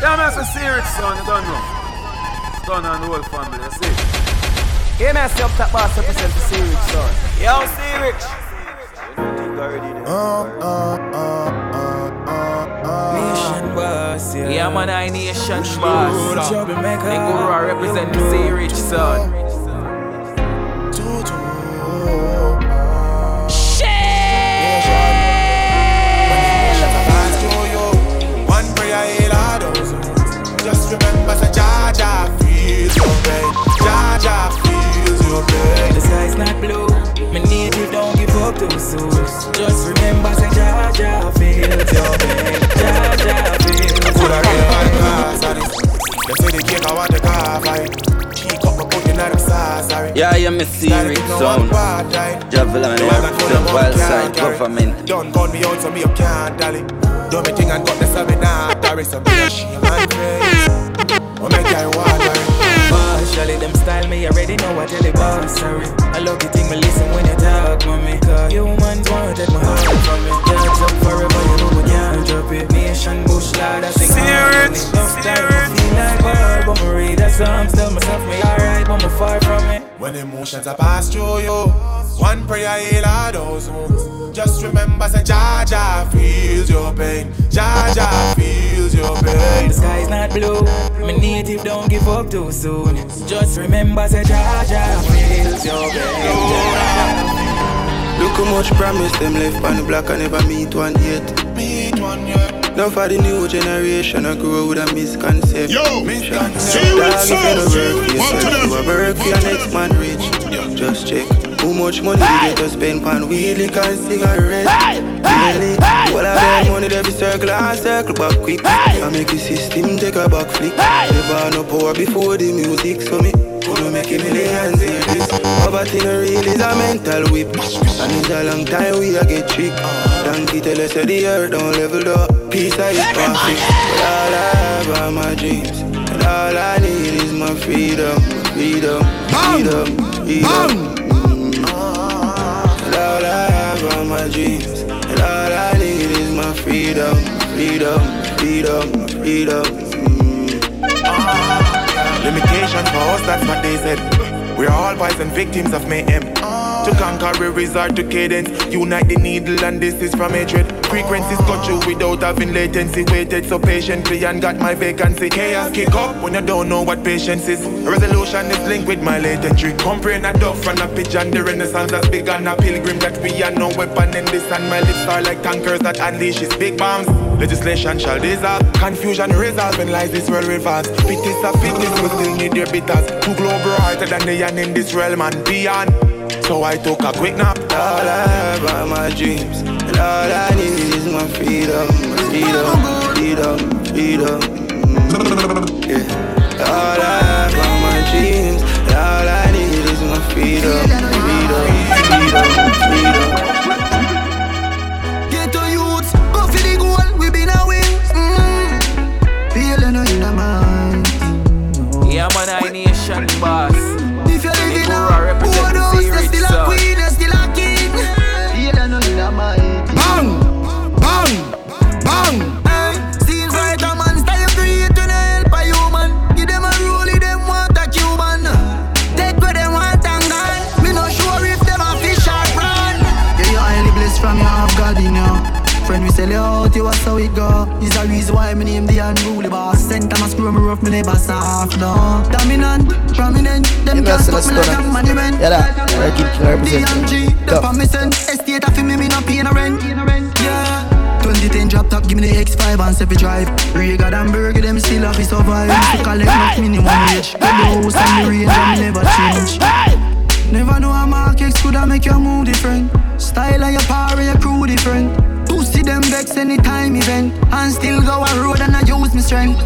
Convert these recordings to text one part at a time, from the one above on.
Yeah, man, it's a serious son, you don't know. Son and the whole family, you see. Yeah, man, I see up top boss represent the Rich son. Yo, Rich. Uh, uh, uh, uh, Nation boss, yeah. Yeah, man, I nation boss. Nigga, represent the Rich son. Give up too soon. Just remember, say Jah Jah feels your pain. Jah Jah feels your pain. They say they can't out the car fight. She got my put in the sauce, sorry. Yeah, yeah, me see Rick sound. Jahvillani, the wild side government. Don't gun me out, so me up can't dally. Do me thing and got the seven out. There is some shame and face. Oh, make I water. Partially them style me i already know what tell the boss sorry I love the thing me listen when you talk with me Cause humans wanted my heart from me. Dogs up forever you know we can't drop it. Nation bush lad I sing Serious, Enough time I feel like bad But me read a song tell myself me alright But me far from it. When emotions are passed through you One prayer heal all those wounds. Just remember say Jah Jah feels your pain. Jaja feels your pain The sky's not blue My native don't give up too soon Just remember say Jah Jah feels your pain Look how much promise them left on the block I never meet one yet. Meet one yet Now for the new generation I grow with a misconception. Yo, Misconception. see Dog, if you no sound. work One to yourself, them. you a work for your next man rich. Just check how much money you get to spend on weed, liquor and cigarettes. Really, all of them money they be circle and circle back quick. I make the system take a back flick. Never no power before the music, so me gonna make a millions in this. Poverty no real is a mental whip, and it's a long time we a get tricked. Donkey tell us that the earth don't level up. Peace I is perfect, but all I have are my dreams. And all I need is my freedom, freedom, freedom, freedom. Mm. All I have are my dreams. And all I need is my freedom, freedom, freedom, freedom. Mm. For us, that's what they said. We're all boys and victims of mayhem. To conquer, we resort to cadence. Unite the needle, and this is from hatred. Frequencies got you without having latency. Waited so patiently and got my vacancy. Chaos kick up when you don't know what patience is. Resolution is linked with my latentry. Comprehend a dove from a pigeon. The renaissance has begun. A pilgrim that we are no weapon in this. And my lips are like tankers that unleashes big bombs. Legislation shall dissolve. Confusion resolve when lies this world reverse. Fittest of fittest, we still need their bitters. Two global harder than they are in this realm and beyond. So I took a quick nap. All I have are my dreams, and all I need is my freedom, my freedom, freedom, freedom. Yeah. All I have are my dreams, and all I need is my freedom, freedom, freedom, freedom. Get to youths, go for the goal, we been a win. Mm. Feeling in the mind. Yeah, man, I nation boss. Sell you out, you was how it go. Is the reason why me name the unruly boss. Sent time I screw me rough, me never soft, no. Dominant, prominent, them You know, can't stop me let's like go a now. monument. Yeah, that. Yeah, keep it representing. DMG, the Go. permission. Estate of me, me not paying a rent. Yeah. 2010 drop top, give me the X5 and 7 drive. Rega and Burger, them still have to survive. To collect much minimum wage. The house and the range, and me never change. Never know a market could have make your mood different. Style of your power and your crew different. Pussy them vex anytime event. And still go a road and I use my strength.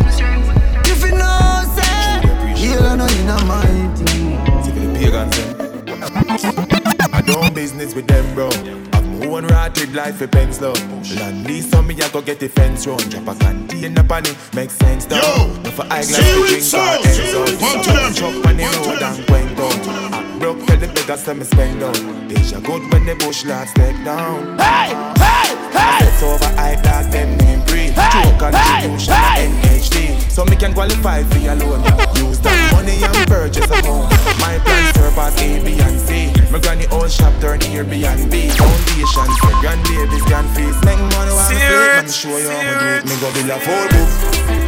If you know, say, yeah, I know you know my thing. See the pagans, them. I don't business with them, bro. I've my own rotted life for pen slow. Land lease on me, I go get the fence round. Drop a container pan it, make sense though. Yo, No for eyeglass see to it drink sound. or Enzo. One to them. Chop on the One to road them. and went out. I broke, tell the beggars say me spend out. Deja good when the bush lads step down. I set over eyeglass, them name breed. True contribution, NHD. So me can qualify for your loan. Use that money and purchase a home. My plans surpass A, B, and C. My granny old shop turn Airbnb. Foundation for grandbabies, grand face. Make money while I play. Let me show you how me do it. Me go build a full book.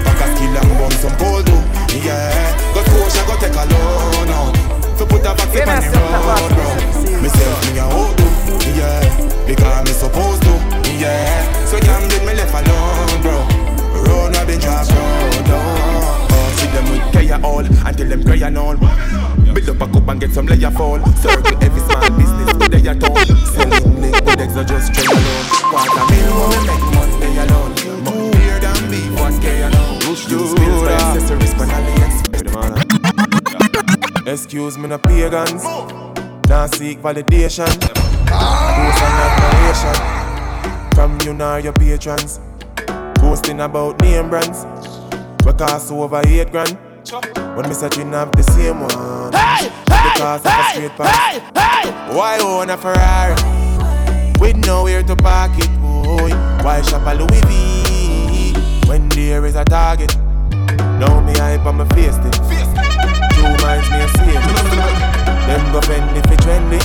Pack a skill and bun some pole too. Yeah, go coach, I go take a loan out. So put a vaccine on the road, oh. bro. Myself, me a hold to. Yeah, prayer all until them prayer all. Build up a cup and get some layer fall. Circle every small business with their town. Selling link with eggs or just train alone. Quarter mil when we make Monday alone. More beer than beef, care you know? Use bills for accessories, for Excuse me, no pagans. Now seek validation. Post and admiration. From you nor your patrons. Boasting about name brands. We cost over eight grand. When me searching have the same one. Because of a straight pass. Why own a Ferrari? With nowhere to park it, boy. Why shop a Louis V? When there is a target. Now me hype on my face thing. Two minds me a same. Them go fend if it trendy.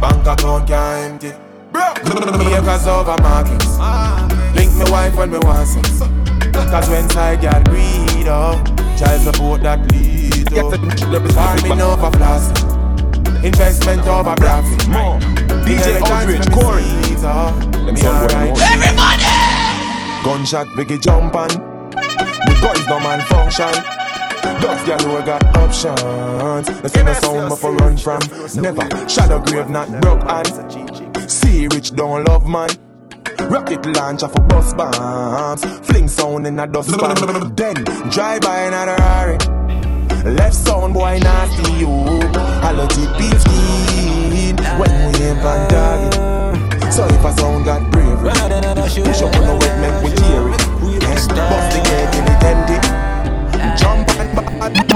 Bank account can't empty. Acres over markets. Link me wife when me want sex. Cause when side girl breed up, child support that lead up. Farming over plastic. Investment over profit. DJ Aldrich, Corey. Let me alright. Everybody! Gunshot, biggie jump on. The guys no man function. Dust girl who got options. The same sound me for run from. Never shadow grave, not broke hands. See rich don't love man. Rocket launcher for bus bombs. Fling sound in a dustpan. then drive by another Rari. Left sound boy nasty you. Hello TP skin when we aim on target. So if a sound got bravery, push up on the wet make we tear it. Bust the gate in the tendy. Jump and bad.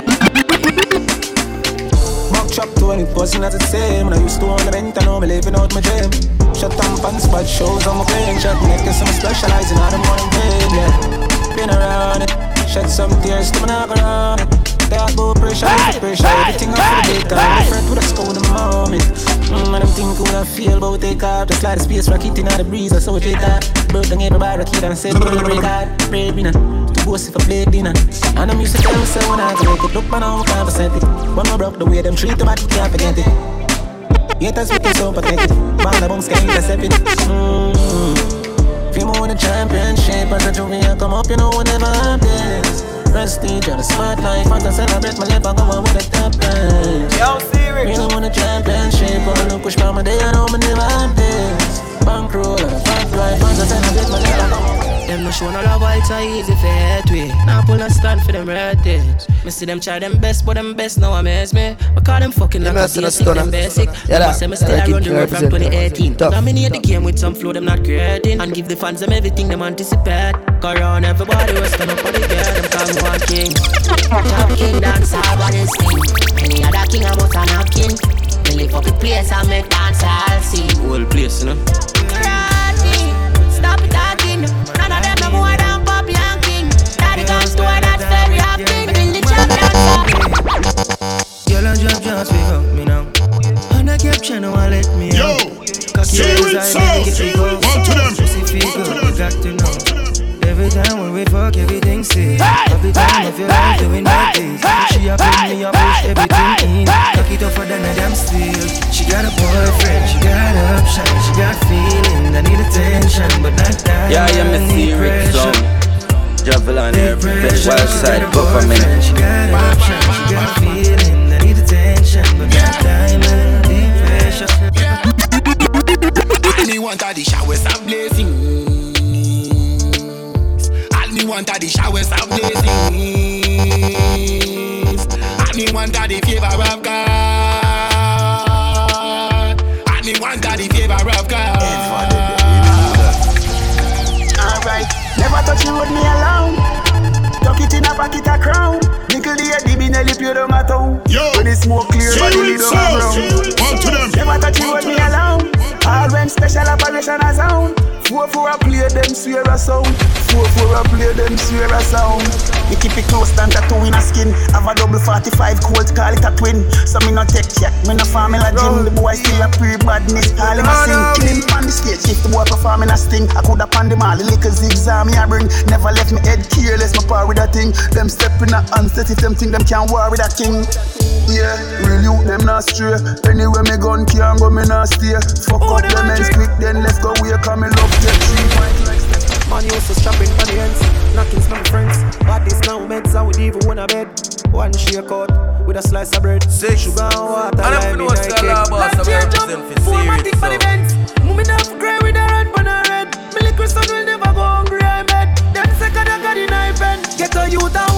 To any pussy not the same. When I used to on the vent, I know me living out my dream. Shut down pants, but shows on my plane. Shut neck, cause I'm specializing out of morning pain, yeah. Been around it, shed some tears to my knock around it. That bull pressure, hey, pressure, everything up for the daytime. My friend with a skull in the moment. Mm, and I'm thinking what I feel about take off. Just like the space rocket in the breeze, I saw it take that. Broke down everybody, rocket and said, Break break me now. To boast if I play dinner. And I'm used to tell myself when I go make it. Look, man, I'm conversant it. When I broke the way them treat the back, can't forget it. Haters with so pathetic. Man, the bones can't intercept it. Mm. If you want a championship as a junior, come up, you know, whenever I'm this. Prestige on the spotlight, want to celebrate my life, I go on with the top line. Yo, Siri. Me don't want a championship, but look push my day, I know me never have this. Bankroll and a fat life, want to celebrate my life, I go on. Them no show no love, why it's a easy fat way. Now pull a stand for them relatives. Me see them try them best, but them best now amaze me. I call them fucking like a messing basic, us, them Donna. basic. Yeah, Them that. say me still Like I run it the road from represent 2018. tough. Dominate the game with some flow them not creating. And give the fans them everything them anticipate. Corona, everybody was stand up for the girl, them call me one king. Top king dance all what is king. Any other king I must have king. Me lift up the place and make dance all sing. Whole place, you know. Girl, I drop just pick up me now. And I kept trying to let me Yo, out. Cocky Secret eyes, I Sound. make it trigger. One to them. Pussy feel One to them. you got to know. Every time when we fuck, everything safe. Every time of your life, doing my days. She a put me, I push everything in. Cocky tougher than a damn steel. She got a boyfriend, she got options, she got feelings. I need attention, but not that. Yeah, yeah, me see Rick Zone. Jahvillani here, fresh wild side government. She got options, she got feelings. I need attention, but not diamond. Deep pressure. All me want are the showers of blessings. All me want are the showers of blessings. All me want are the favor of God. Never touch you me alone. Tuck it in a pocket a crown. Nickel the head, the Nelly pure down a town. Yo, When the smoke clear, body Secret lead on ground. One to them. Never touch you with me alone. All when special operation a sound. Four four a play them swear a sound. Four four a play them them swear a sound. Me keep it close than tattoo in a skin. Have a double 45 cold, call it a twin. So me no take check, me no farm in a gym. The boy still a pre-badness, all him a sing. Kill him on the stage, if the boy performing a sting. I coulda pan the mall, the little zigzag me a bring. Never left me head careless, my power with a thing. Them step in a handset if them think them can war with a king. Yeah, real youth them not stray. Anywhere me gun can go, me not stay. Fuck up them ends quick, then let's go away, come me love take three points like step. Man used to strapping for the ends, knockings from friends. Bodies now meds, I would even want a bed. One shake out with a slice of bread. Six sugar and water, I don't lime know in what's a cake. boss. I'm representing for serious. for the. Benz. Moving up grey with a red pan a red. Me son will never go hungry, I bet. Them second I got the knife and get a youth and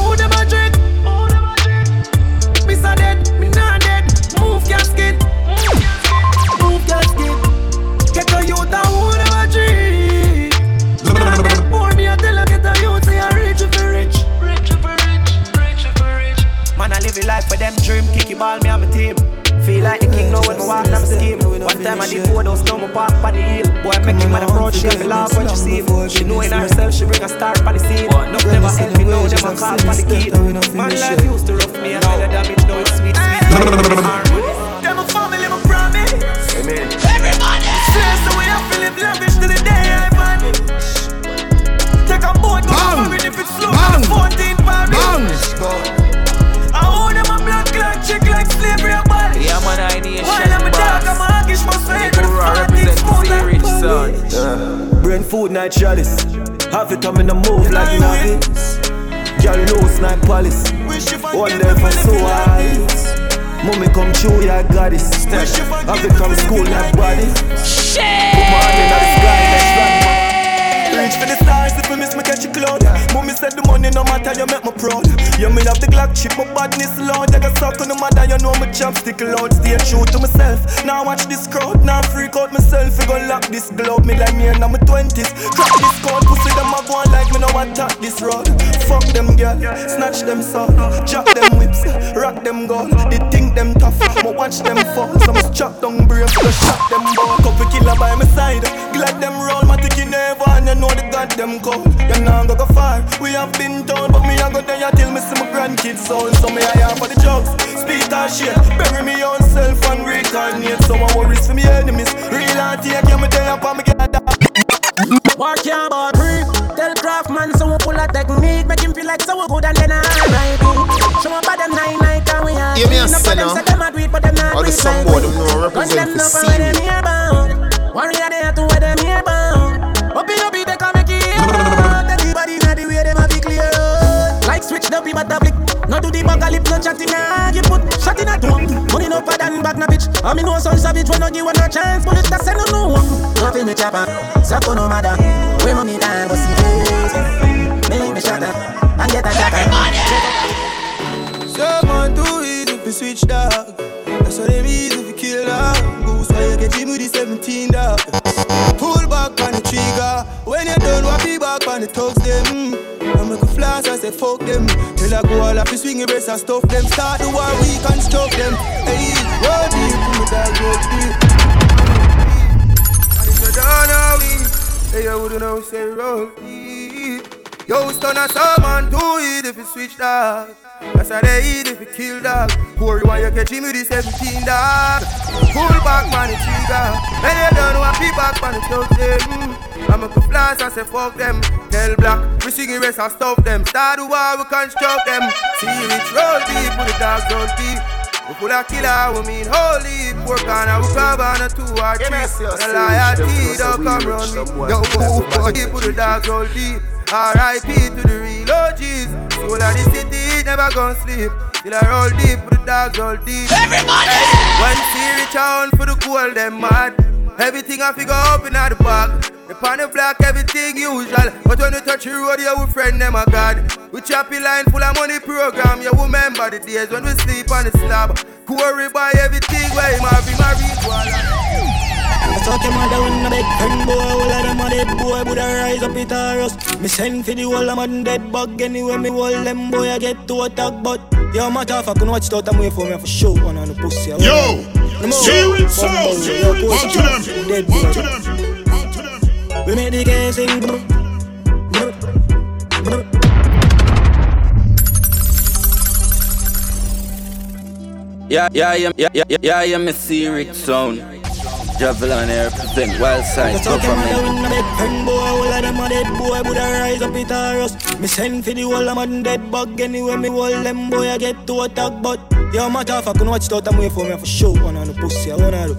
Come true, yeah, I got this. Have it from school, like body. Shit! My hand in the sky, let's run. Reach for the stars if we miss me catch a cloud. Mommy said the money no matter, you make me proud. You mean have the Glock chip, my badness loud. I got suck on the mother, you know my chopstick loud. Stay true to myself. Now watch this crowd, now freak out myself. We gon' lock this glove, me like me and I'm 20s. Crack this code, pussy them a go on like me no attack this road. Fuck them girl, snatch them son, jack them whips, rock them gold. They think them watch them fall. Some chop down brave, so shot them ball. Couple killer by my side, glad them roll, my ticky never, and you know the them cold. You know go go far, we have been told, but me I go there till me see my grandkids soul. So me I am for the drugs, speed or shit, bury me on self and reincarnate. So I worries for me enemies, real and take you me there up and me get that. Work your ball free. Tell Craftman so we pull a technique. Make him feel like so good and then I but them not All the it some boy them know Gun represent them for up and where them serious. bound. Warrior there to where them here bound. Up in up they come make it out. Everybody know the way them a be clear. Like switch the be but blick. No do the bag a lip, no chatting a You put shot in a drum Money no for than back na bitch I mean no son savage when no give one a chance But it's that say no no Nothing me chopper Sako no matter We money down but see face Make me shut up And get a jacker Someone do it if you switch dog. That's what they mean if you kill dog. Goose why you get him with the 17 dog. Pull back on the trigger. When you done, what be back on the thugs them. I make a flash, I say fuck them. Till I go all up, you swing your wrist and stuff them. Start the war, we construct them. Hey, roll deep, me down, roll deep. And if you don't know me, hey, you wouldn't know, say roll deep. Yo, stun a someone do it if you switch dog. That's how they eat if you kill dog. Corey, why you catch him with the 17 dog? Pull back, man, the trigger. When you done, want be back, man, the talk them. I'm a flash, I say fuck them. Tell black, we sing the rest, I stop them. Start the war, we construct them. See rich roll deep, put the dogs roll deep. We full of killer, we mean holy. Work on a club on a two or three. And a loyalty don't come round me. Yo, go, go, put the dogs roll deep. R.I.P. to the real OGs. Soul of the city, never gon' sleep. Till I roll deep, put the dogs all deep. Everybody! When see reach out for the cool, them mad. Everything I figure up in the back. The pan the block, everything usual. But when you touch the road, you with friend them a God. We choppy line full of money program. You remember the days when we sleep on the slab. Quarry by everything where him have him a ritual. I thought your mother when a big friend boy, all of them a dead boy, Buddha rise up it or us. Me send for the whole of man dead bug, anyway me hold them boy. I get to attack, but yo matter if I can watch out, I'm waiting for me. For sure, one on the pussy. Yo, serious souls, one to them, one to them. We make the gang sing, brr, brr, brr. Yeah, yeah, yeah, yeah, yeah, yeah, yeah, yeah, yeah, yeah, yeah, yeah, yeah, yeah, yeah, yeah, sound. Jahvillani here represent wild side government. Friend boy, all of them a dead boy, would rise up it or us. Me send for the whole of man dead bug anyway. Me hold them boy, I get to attack, but yo, matter if I can watch it out, I'm wait for me for show one on the pussy, I wanna do.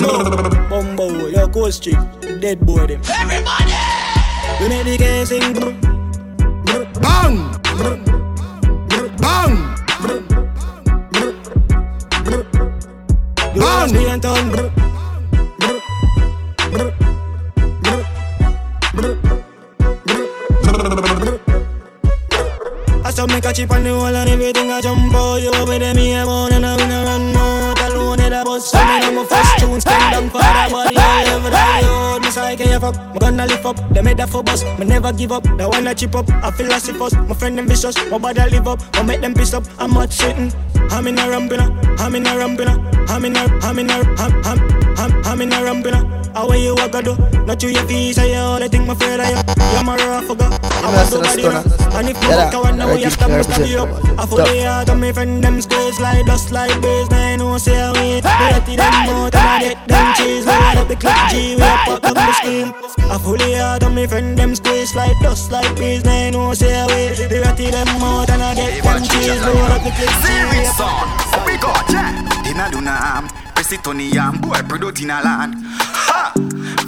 No, Bumbo, yo, Coast Street, dead boy them. Everybody, we make the case sing. Bang, bang. Bang! Me and I saw me catch it on the wall and everything I jump out. You over there, me a born and I win a run out alone in the bus. So me know my first tune stand down for the body. I ever die out. Oh, me say can you fuck? Me gonna lift up. They made that for bus. Me never give up. They wanna chip up. I feel like us. My friend them vicious. My body live up. I make them piss up. I'm not shitting. I'm in a rampina. I'm in a rampina. I'm in a. I'm in a. I'm. I'm. I'm. I'm in a rampina. How are you a do? Not you your fees. I all I think my friend I am. You're my rough I want somebody And if you walk around now, you have to must be up. I fully out of me friend them squares like dust like breeze. Now I know say I wait. Dirty them out and I get them cheese. We light up the clip G, we up up the scheme. I fully out of me friend them squares like dust like breeze. Now I know say I wait. Dirty them out and I get them cheese. We light up the clip G, we up up. We got yeah. Dinner do na am. Press it on yam. Boy, product in a land. Ha!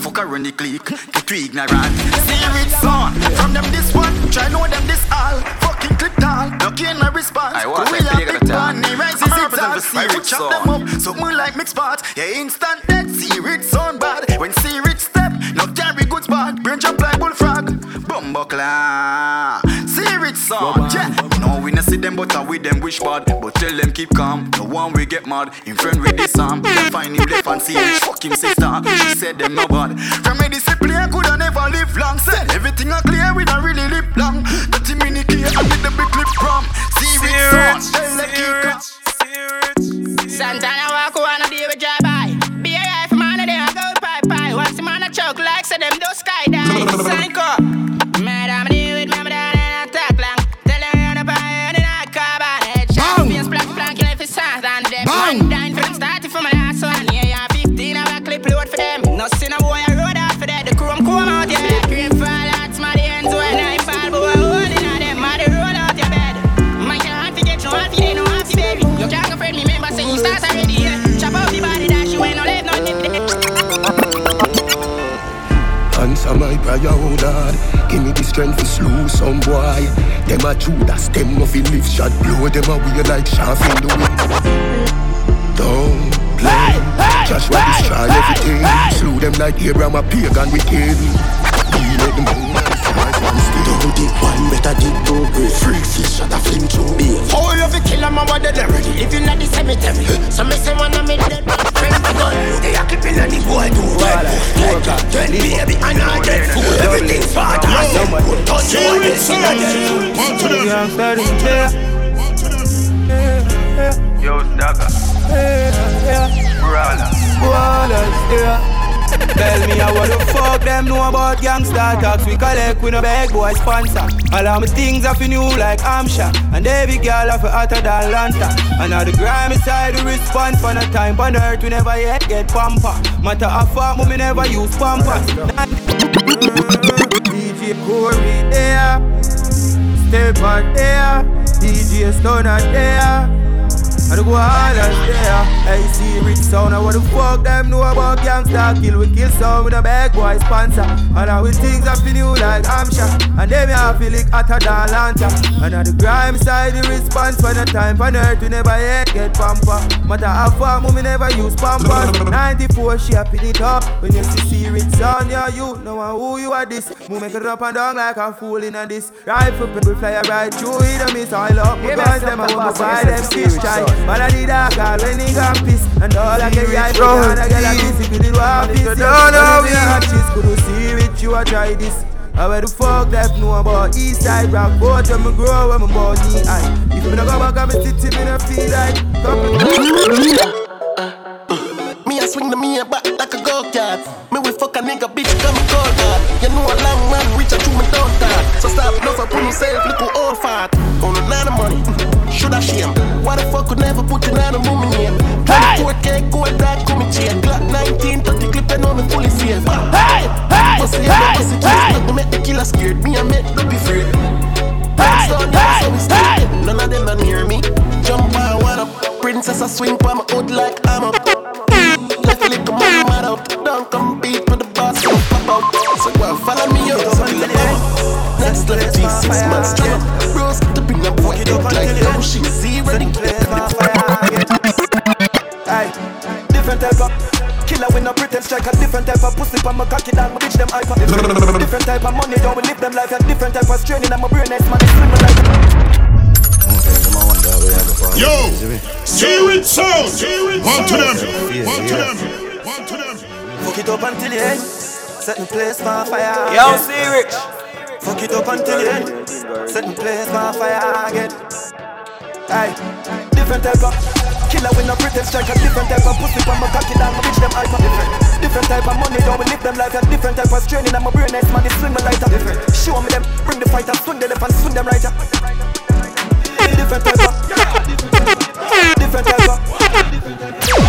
Fuck around the click. Get too ignorant. Serious son. From them this one. Try know them this all. Fucking clip tall. No can I respond. I want we to are take big the time. one. He rises I'm it all. the See we spirit chop them son. up. Something like mix pot. Yeah, instant dead. Serious son bad. When serious step. No carry good spot. Brain jump like bullfrog. Bumbuckler. Serious son. Yeah. No, we not see them, but I with them wish bad. But tell them keep calm. No one we get mad. In friend with this um. arm. Can find him left and see his fucking sister. She said them no bad. From me discipline, I coulda never live long. Said everything I clear, we don't really live long. 30 minute key, I need the big clip from. Serious son. Tell them keep calm. Santana walk one a day with drive by. Be a life man, they a go pie pie. Watch the man a choke like say them do skydive. Psycho. Prayer, oh Lord. Give me the strength to slew some boy. Them a Judas, them no fi live shot. Blow them away like shaft in the wind. Don't play. Joshua destroy everything. Slew them like Abraham a pagan wicked. He let them go and fight and stay. Dig one, better dig two great. Freak fish, shot a flame through beer. How you fi kill 'em, I'm what they ready. If you not the cemetery, so me say one of me dead. Friend gun, they a clipping on the boy right. Like that, tell baby, and I get food. Everything's as them. Good touch you and this in a Yo, Stagger. Brawler. Ballers, yeah. Tell me how the fuck them know about gangster talks. We collect with no bag boy sponsor. All of my things are for new like Amsha And every girl are for hotter than Lanta. And all the grimy side we respond for no time. On earth we never yet get pamper. Matter of fact, me never use pampers DJ Corey there Step out there DJ Stoner there I do go all as there. I see rich sound. I what the fuck them know about gangsta kill. We kill sound with a bag boy sponsor. And now we things I feel you like Amsha. And them I feel like hotter than Lanta. And now the grime side the response for the time on earth we never yet get pamper. Matter how far me never use pampers. 94 she shaping it up. When you see see rich sound, yeah you know who you are this. Me make it up and down like a fool in a this. Rifle people fly right through it and miss all up. My guys them I want to buy them fish. But I need a car when he got piss And all I get right for and I get a kiss If you did want piss, you don't know me. She's could see it, you a try this. I where the fuck that know about East Side? Rock Both when me grow, when me born knee high If you don't go back, I'm sitting in a feel like Me a swing the me a back like a go-kart. Me we fuck a nigga bitch come cold hard. You know a long man reach a to me down talk. So stop no for put myself little old fat. On a lot of money. Should I shame? Could never put in on a woman name? chain. Glock 19, 30 clip, you know me fully safe. Hey, hey, pussy, hey, pussy, hey. Let me make the killer scared. Me, I make be afraid. Hey, hey, stay. None of them not near me. Jump on one up. Princess, I swing by my hood like I'm up. Left a little money mad out. Don't compete with the boss, so pop out. So go and follow me up. So kill the bomb. Next level G6 man. Bros, to bring up what it like. Double shit, zero. Aye, different type of killer with no pretend strike a different type of pussy from my cocky down, my bitch them hyper. Different, different type of money, don't we live them life. A different type of straining, and my brain is man, it's slim like. Yo, Spirit Sound. One to them. One to them. One to them. Fuck it up until the end. Set the place on fire. Yo, again. see rich. Fuck it up until the end. Set the place on fire again. Aye, different type of killer with no pretend strike. A different type of pussy from my cocky down, my bitch them hyper. Different, different type of money, don't we live them life. A different type of straining, and my brain is man, it's swing my lighter. Different, show me them, bring the fighter, swing the left and swing them right. Different type of, different type of.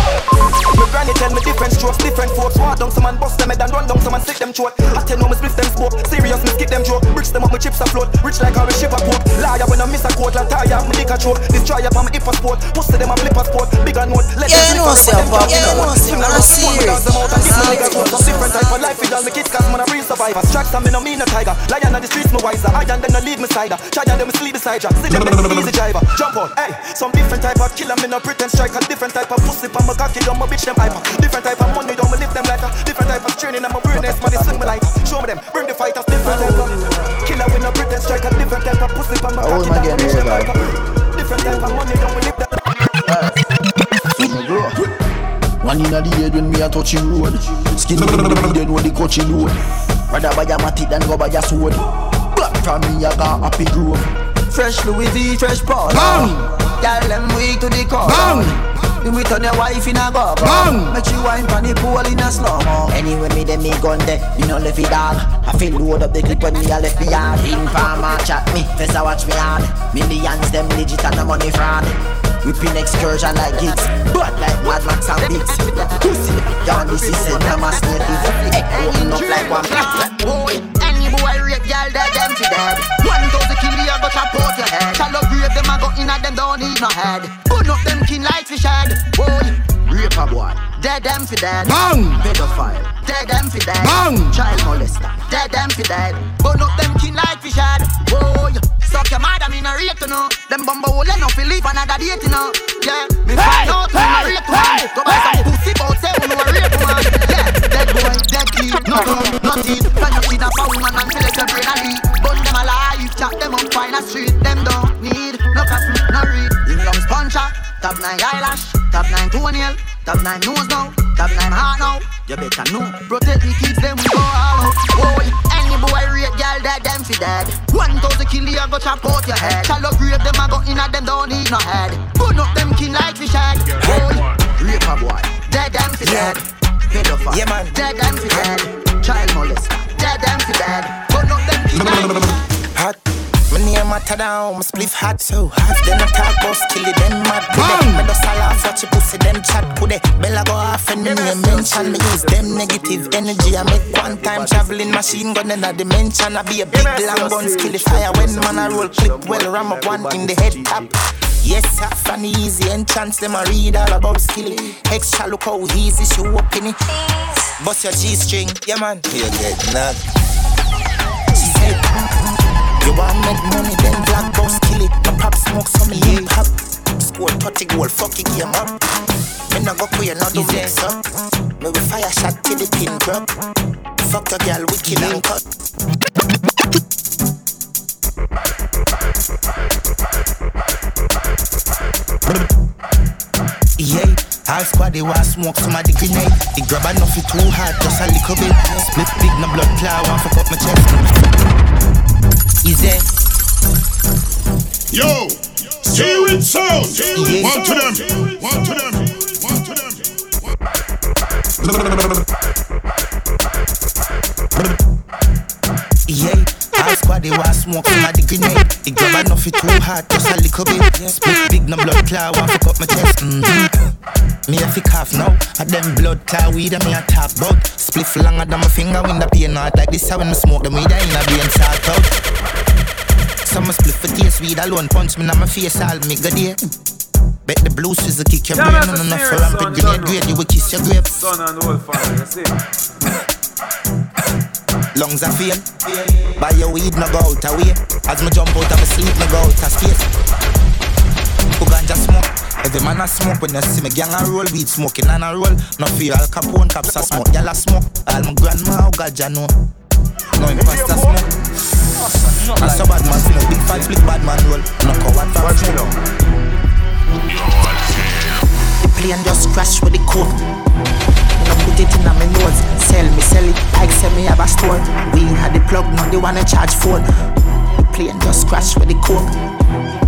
My granny tell me different strokes, different folks. Walk down some man bust them head and run down some man sick them throat. I tell no me split them smoke. Serious me skip them joke. Bricks them up, my chips afloat. Rich like how we ship a quote. Liar when I miss a quote, like tire me dick a choke. Destroy up on my hip a sport. Pussy them a flip a sport. Bigger note. Let Yeah, them you know slip say up, pop, them you know down. say, Swing man, around, I'm swing serious. down them out and give me nigga I'm different type of life, it all me kids cause man a real survivor. Tracks and me no mean a tiger. Lion on the streets, me wiser. I and them no lead me side. Try and them sleep beside ya. See them easy driver. Jump on, hey. Some different type of killer, me no pretend strike. A different type of pussy, pa my cocky, don't my bitch them hyper. Different type of money, don't me live them like a different type of training. I'm a brain ass man, swing me like. Show me them, bring the fighters. Different type of killer, we no pretend strike. A different type of pussy, pa my Oh, cocky, my my bitch them yeah, hyper. Different type of money, don't me live them. One inna the head when me a touch the road. Skin me the dead when the coachy load. Rather buy a matic than go buy a sword. Back from me I got happy grove. Fresh Louis V, fresh Paul. Bang! Girl them weak to the core. Bang! You me turn your wife in a go. Bang! Make you wine pon the pool in a slow mo. Anyway me dem me gun there, you know left it dog. I feel load up the clip when me a left me yard. Informer chat me, first I watch me hard. Millions them legit and the money fraud. Whipping excursion like gigs, but like Mad Max and Biggs. Pussy, down this is a Damas native. Hey, open up like one. Ah, boy, any boy rape girl, dead them to dead. One thousand kill you, go chop out your head. Shallow grave them, I go in at them, don't need no head. Up them like fish head. Boy, rape a boy, dead them for dead. Bang! Pedophile, dead them for dead. Bang! Child molester, dead them for dead. Put up them kin like fish head. Boy, suck your mother, me no rape to know. Them bumbo to live another date, you know. Yeah, me find out who no rape to man. Go buy some pussy, but say who no rape to man. Yeah, dead boy, dead kid, no gun, no teeth. A kid up a woman and select your brain leave. Burn them alive, chop them up, find a street. Them don't top nine eyelash, top nine toenail, top nine nose now, top nine heart now. You better know. Protect me, kids, them we go all out. Boy, any boy rape girl, dead them fi dead. One thousand kill you, go chop out your head. Shallow grave them, I go in at them, don't need no head. Burn up them kin like fish head. Boy, rape a boy, dead them fi dead. Pedophile, yeah man, dead them fi dead. Child molester, dead them fi dead. Burn up them kin like Hot. My name matter down, my spliff hot so hot. Then I talk about skill it, then mad put it. Me just a laugh, watch your pussy, then chat put it. Bella go off and me name mention me use them negative energy. I make one time traveling machine gun in a dimension. I be a big long gun skill it fire when man I roll clip well ram up one in the head top. Yes, half an easy entrance, them I read all about skilly. Extra look how easy she up in it. Bust your G string, yeah man. You get knocked. She said, You want make money, then black boss kill it. My pop smoke some hip hop. Score 30 goal, fuck it game up. Me no go no do mix up. Me we fire shot till the pin drop. Fuck a girl, wicked and cut. Yeah, all squad they want smoke some of the grenade. The grab enough it too hard, just a little bit. Split big, no blood clot, one fuck up my chest. Easy. Yo, Spirit Sound. One to them. One to them. One to them. Yeah, all squad they want smoke some of the grenade. The grab enough it too hard, just a little bit. Split big, no blood clot, one fuck up my chest. Mm-hmm. Me a fi cough now. A them blood clot weed and me a talk about. Spliff longer than my finger when the pain not like this. How when me smoke them weed I in a brain sort out. Some split for taste weed alone punch me in my face all me good day. Bet the blues is a kick your brain on a enough for rampant grenade grade you will kiss your grave. Son and you see. Lungs are fail. Buy your weed no go out away. As me jump out of my sleep no go out of space. Who ganja smoke? Every man a smoke when you see me gang a roll weed smoking and a roll. No fear Al Capone cops a smoke, gyal a smoke. All my grandma oh how ganja know. No imposter smoke. And so bad man see no big fat flick bad man roll. No coward from smoke. The plane just crash with the coke. No put it in my nose. Sell me, sell it. Like say me have a store. We had the plug, now they wanna charge phone. The plane just crash with the coke.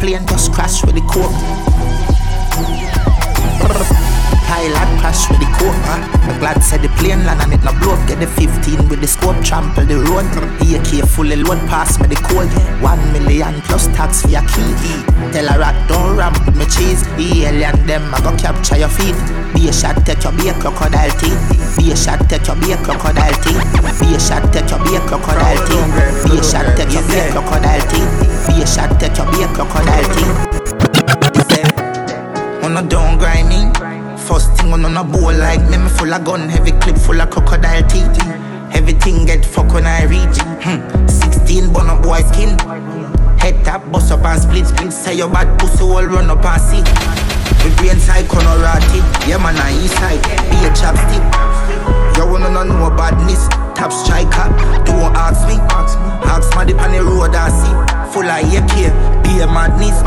Plane just crash with the coke. Pilot crash with the man. The glad said the plane land and it no blow up. Get the 15 with the scope, trample the road. AK fully load, pass me the code. One million plus tax for your key. Tell a rat don't ramp with me cheese. The alien them I go capture your feet. Be a shot, take your be a crocodile teeth. Be a shot, take your be a crocodile teeth. Be a shot, take your be a crocodile teeth. Be a shot, take your be a crocodile teeth. Be a shot, take your be a crocodile teeth. On a don't grind me. First thing on a bowl like me, me full of gun, heavy clip full of crocodile teeth. Everything get fuck when I reach. Hmm. 16 bun up boy skin. Head tap, bust up and split split. Say your bad pussy all run up and see. The brain side corner rotted. Yeah man, I east side. Be a chapstick. You wanna know no badness. Top striker. Don't ask me. Ask my dip on the road I see. Full of AK. Be a madness.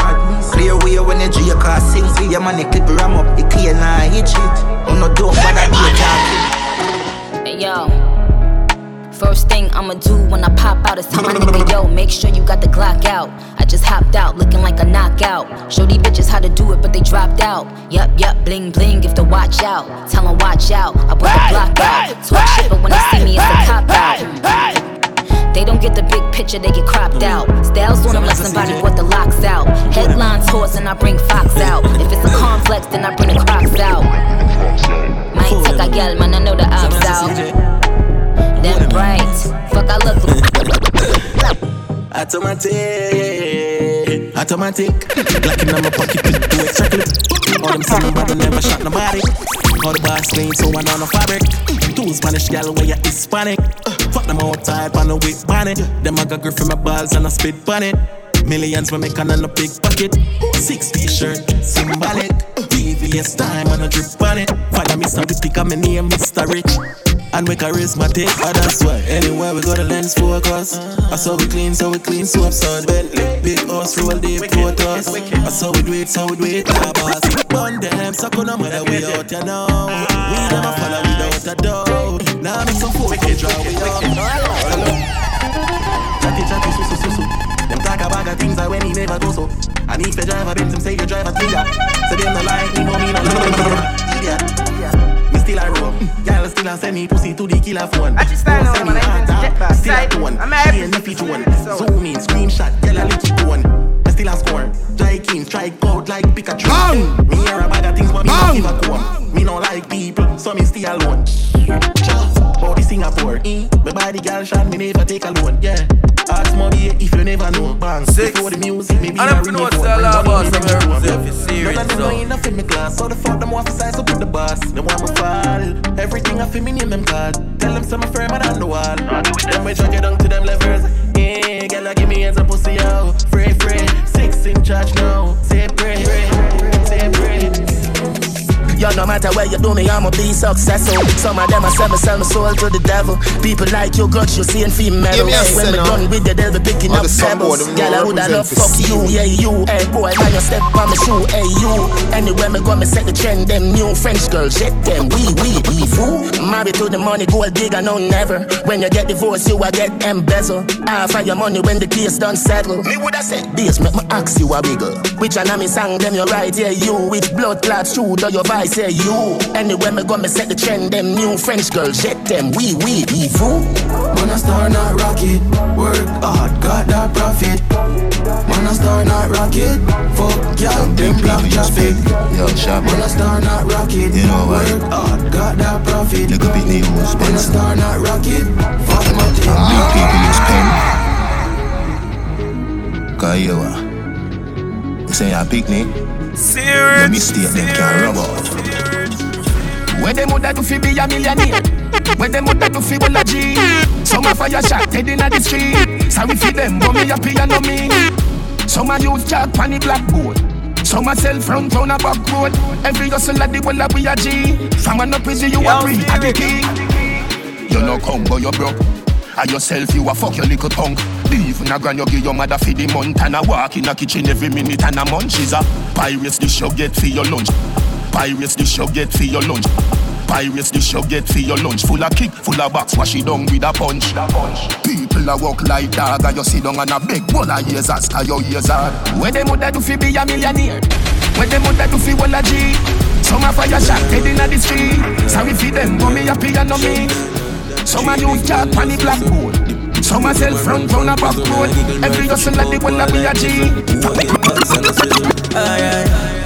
Clear way when drink car sing. See your money clip ram up. It clear now hit it. On no don't bother be a talking. Hey yo. First thing I'ma do when I pop out is tell my nigga, yo, make sure you got the Glock out. I just hopped out looking like a knockout. Show these bitches how to do it, but they dropped out. Yup, yup, bling bling, if to watch out. Tell 'em watch out, I brought the block out. Talk shit, but when they see me, it's a cop out. They don't get the big picture, they get cropped out. Styles on them like somebody brought the locks out. Headlines horse and I bring Fox out. If it's a complex, then I bring the crocs out. Might take a gal, man, I know the ops out. Them bright, fuck I look Automatic, automatic. Glock in my pocket two extra clip. All them same but I never shot nobody. All the boss clean, so I know no fabric. Two Spanish gal where you Hispanic. Fuck them outside, on the whip bonnet. Them I got grip from my balls and I spit on it. Millions we make on a big pocket. Six t-shirt, symbolic. VVS time and a drip on it. Follow me, some pick up my name, Mr. Rich. And we charismatic, and that's why anywhere we go the lens focus. I saw we clean, so we clean, so absurd Bentley, big house, roll deep, photos. I saw we do it, so we do it, our boss. Burn them, suck on them, whether we out, you know. We never follow without a doubt. Now make some food, we draw we out. Chatty, chatty, so, so, so, so. Them talk a bag of things that when he never do so. And if the driver Benz, him say you drive a Tia. So them no like me, no me, no no Idiot. Me still a roam. Girl still a send me pussy to the killer phone. I just stand Don't on send man, me I heart even jet out. back Still a tone. I'm She happy ain't to nippy see tone. this, so. Zoom in, screenshot, girl a licky tone. I still a score. Try king, try out like Pikachu. Me hear a bag of things, but me don't give a comb. Me no like people, so me stay alone. Body Singapore, eh? My body girl shot me never take a loan, yeah. Ask mommy if you never know. Bang, Six. before the music, maybe I ring know what's phone. the Bring law money boss, in I'm room. here, if it's serious, None of them so. know enough in my class, so the fuck them want to size up with the boss. They want me fall. Everything I feel me name them card. Tell them some firmer than the wall. Them we drag it down to them levels. Hey, girl, I give me hands and pussy out. Free, free. Six in charge now. Say pray, pray. Yo, no matter where you do me, I'ma be successful. Some of them I sell me, sell my soul to the devil. People like you, grudge you, seeing female. Me when we done with you, they'll be picking up the pebbles. Girl, I woulda love fuck you, yeah, you. Hey, boy, man, you step on my shoe, hey, you. Anywhere me go, me set the trend. Them new French girls, shit them, we, we, we fool. Married to the money, gold digger, no never. When you get divorced, you a get embezzle. Half find your money when the case done settle. Me woulda said this, make me ask you a bigger. Which one of me sang them, you right, yeah, you. With blood clots true, do your vice, yeah, you. Anywhere me go, me set the trend. Them new French girls, shit them, we, we, we fool. Man a star not rocket, work hard, got that profit. Man a star not rocket, fuck y'all them people just fake. Yo, sharp. When I star not rocket. You know why? Work hard, got that profit. Look up at me, who's When I Spencer. star not rocket. Fuck my team. Big people use pen. Cause you are. You say you're a picnic. Your mistake them can't rub out. Where them woulda do fi be a millionaire? Where them woulda do fi well a G? Some a fire shot dead inna the street. Sorry fi them, but me a piano me. Some a use jack pon the blackboard. Some a sell front on a back road. Every hustle a the well a we a G. From an up you a free a the king. You no come but you broke. And yourself you a fuck your little punk. Even a grand you give your mother for the month and a walk in a kitchen every minute and a munch is a pirates dish you get for your lunch. Pirates dish you get for your lunch. Pirates dish you get for your lunch. Full of kick, full of box, wash it down with a punch. People a walk like dog and you sit down and a big bowl of years cause your years hard. Where them woulda do fi be a millionaire? Where them woulda do fi well a G? Some a fire shot dead inna the street. Sorry fi them, but me a piano me. Some a use jack pon the blackboard. Some a sell front on a back road. Every hustle a the well a be a G. Alright.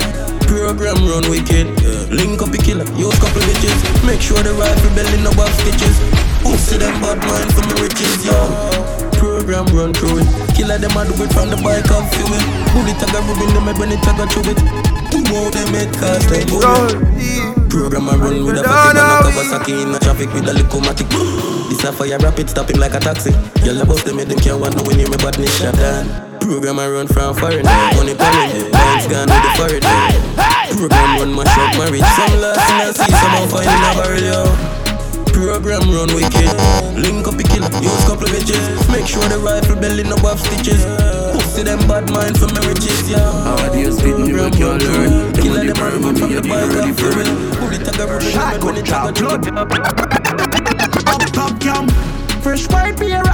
Program run wicked. Link up a killer, use couple bitches. Make sure the rifle belly no have stitches. Pussy them bad mind for me riches, yo. Program run through it. Killer them a do it from the bike and feel it. Bullet tag a rubbing them head when it tag a through it. Who out them head cast them bullet. Program a run with a fatty man a Kawasaki in a traffic with a little matic. This a fire rapid, stop him like a taxi. Y'all about them head them can't want no when you me badness shot down. Program a run from foreign, money coming. Lines gone with the foreign. Program run my mash up marriage. Some lost in a sea, some on fire in a barrel, yo. Program run wicked. Link up a killer, use couple of bitches. Make sure the rifle belly no have stitches. Pussy them bad mind for marriages, yeah. How do you spit me with your learn? The Killer them burn run from the you bike and for it. Bullet tag a rubber it tag a blood. Top cam. Fresh white pair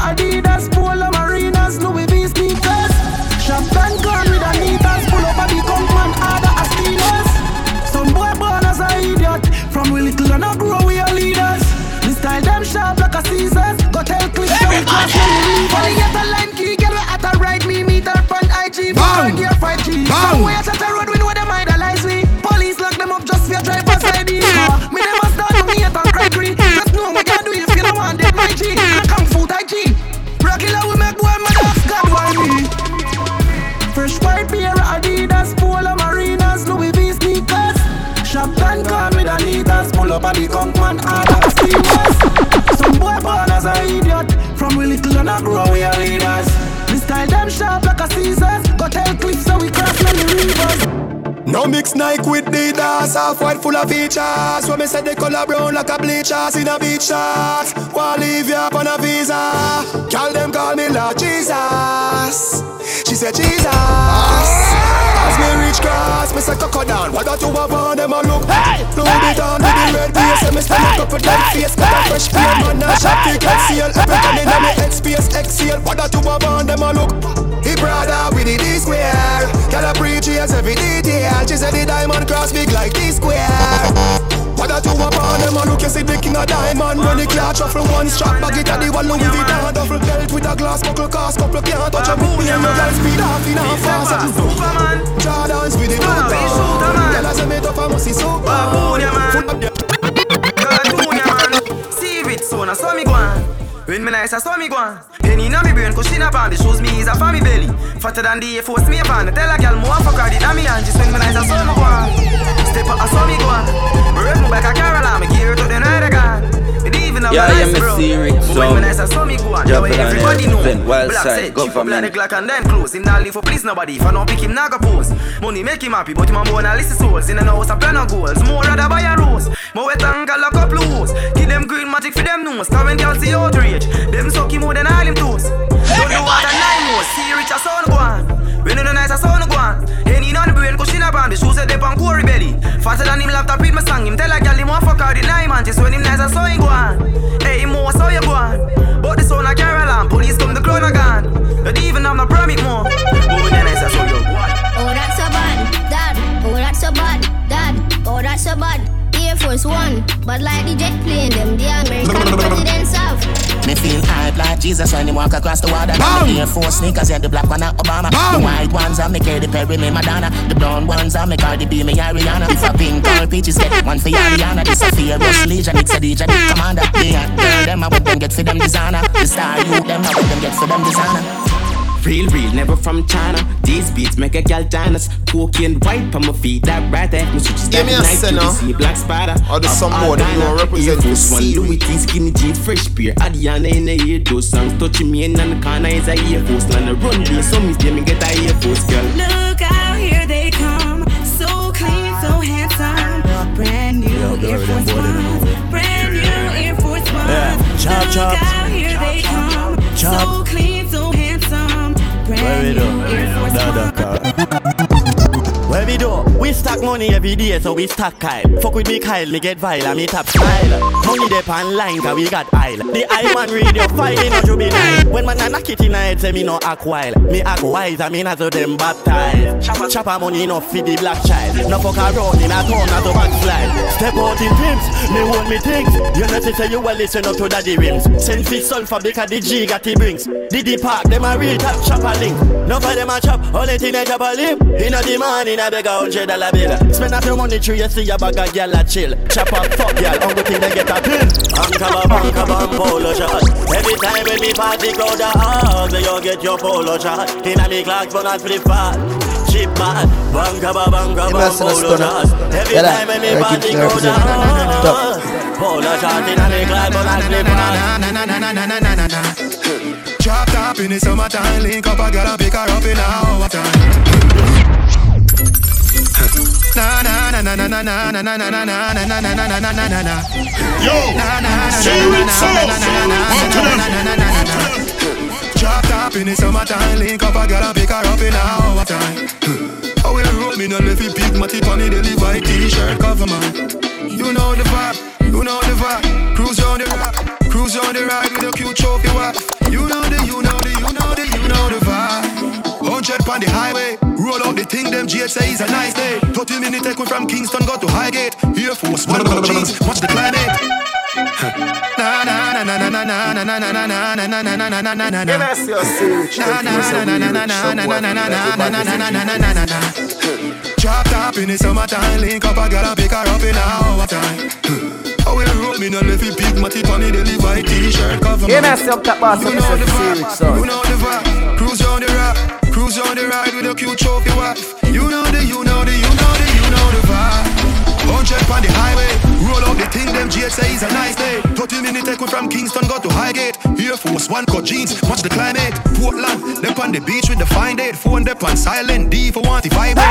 IG. Bang! Mix Nike with Adidas, half white full of features. When me say the color brown like a bleachers in a beach shots. Wanna leave you up on a visa. Call them call me Lord Jesus. She said Jesus. As me reach grass, me say coco down. What that you have on them a look? Louis Vuitton with the red base, and me stand up for them face. Got a fresh pair, man, now shop ticket seal. Everything in me head space, exhale. What that you have on them a look? Brother with the D square. Can I preach yes every detail? She said the diamond cross big like D square. What that you up on them a look? You see the king of diamond when the clutch shuffle one strap bag it at the one Louis Vuitton duffel belt with a glass buckle cast couple can't touch a boot. And your girl speed off in a fast. Superman. Jordans with the two Superman. Tell us a made up a musty super. Baboon, yeah, man. Cartoon, yeah, man. See it, so now saw me go on. When me nice, I saw me go on. Penny na me brain, she not on the shoes me is a family belly. Fatter than the Air Force me upon. Tell a girl more fuck her the me and just when me nice, I saw me go. Step up, I saw me go on. Break me back a Caroline, me gear to the night again. Even have Yeah, a yeah, nice me bro. see it, But when so- me nice, I saw me go on. Now everybody know. then wild Black side, said, chip up like government. the Glock and then close. Him not leave for please nobody. If I don't pick him, not go pose. Money make him happy, but him a more list souls. In the house, a plan of goals. More rather buy a rose. More wet and a couple hoes. Give them green magic for them nose. When girls see outrage, them suck him more than all him toes. Don't do what a nine nose. See rich a son go on. When you know nice a son go on. Any on the brain, cause she not on the shoes that they on quarry belly. Faster than him laptop read my song. Him tell a gal him want fuck out the nine man. Just when him nice a son he go on. Hey, him more so you go on. But the son a Caroline. Police come the crown again. Not even have no permit more. But when you nice a you go on. Oh, that's so bad, dad. Oh, that's so bad, dad. Oh, that's so bad. Air Force One, but like the jet plane, them the American presidents have. Me feel hype like Jesus when he walk across the water. Bang! The Air Force sneakers, yeah, the black one are Obama. Bang! The white ones are me Katy Perry, me Madonna. The brown ones are me Cardi B, me Ariana. If a pink or peaches get one for Ariana. This a fear, Rush Legion, it's a DJ, the commander. Yeah, girl, them I would them get for them designer. The star you, them I would them get for them designer. Real, real, never from China. These beats make a gal dance. Cocaine white on my feet, that right there. Me switch Give me a night senna. to see black spider. Or the some more that you don't represent the One. Louis T, skinny jeans, fresh beer. Adiana in the ear, those songs touching me in the corner is a ear force. And the run day, so me me get a ear force, girl. Look out, here they come. So clean, so handsome. Brand new Air Force Ones. Brand new Air Force Ones. Yeah. Chop, Look out, here they come. So clean, so handsome. Where we do? Da da car. Where we stack money every day, so we stack Kyle. Fuck with me Kyle, me get vile, and me top style. Money dey pan line, cause we got aisle. The eye man read your file, no juvenile. When man a knock it say me no act wild. Me act wise, I mean as though them baptized. Chopper, chopper money no feed the black child. No fuck around in a town, not a backslide. Step out in pimps, me hold me things. You know say you well listen up to daddy rims. Send fit sulfur because the G got the brings. Diddy park, them a real top chopper link. No for them a chop, only thing they chop a lip. In a demand, in a beg a hundred dollar bill. Spend half your money through you see a bag of gyal a chill. Chop up fuck gyal, only thing they get a pill. Ankaba, bankaba, polo shot. Every time when me party crowd a hug, you get your polo shot. In a me clock, but not flip fast. Cheap man, bankaba, bankaba, Give us a polo stunner. shot. Every Yeah, time when me party Gibson crowd a represent. hug, polo shot. In a me clock, but not flip fast. Drop top in the summertime, link up a girl and pick her up in a hour time. Na na na na na na na na na na na na na na na na na na na na. Yo, Spirit Sound. One to them. Drop top in the summertime, link up a girl and pick her up in a hour time. How we roll me no left it big matty funny the Levi t-shirt cover man. You know the vibe, you know the vibe. Cruise on the ride, cruise on the ride with a cute trophy wife. You know you know the, you know the, you know the vibe. Hundred on the highway, roll out the thing. Them GSA is a nice day. 30 minute take we from Kingston go to Highgate. Air Force One go jeans, watch the climate. Na na na na na na na na na na na na na na na na na na na. Give us your serious Na na na na na na Drop top in the summertime, link up, I gotta pick her up in an hour time. I we roll me, not left it big, my tip on it, they leave my t-shirt cover. me man, stop that boss, you know the vibe, you know the vibe. Cruise on the rock, cruise on the ride with a cute trophy wife. You know the, you know the, you know the, you know the vibe. Hundred on the highway, roll out the thing, them GSA is a nice day. 30 minute take we from Kingston, go to Highgate. Air Force One, cut jeans, watch the climate. Portland, them on the beach with the fine date. Phone them on silent D for one to vibe.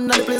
Man, now the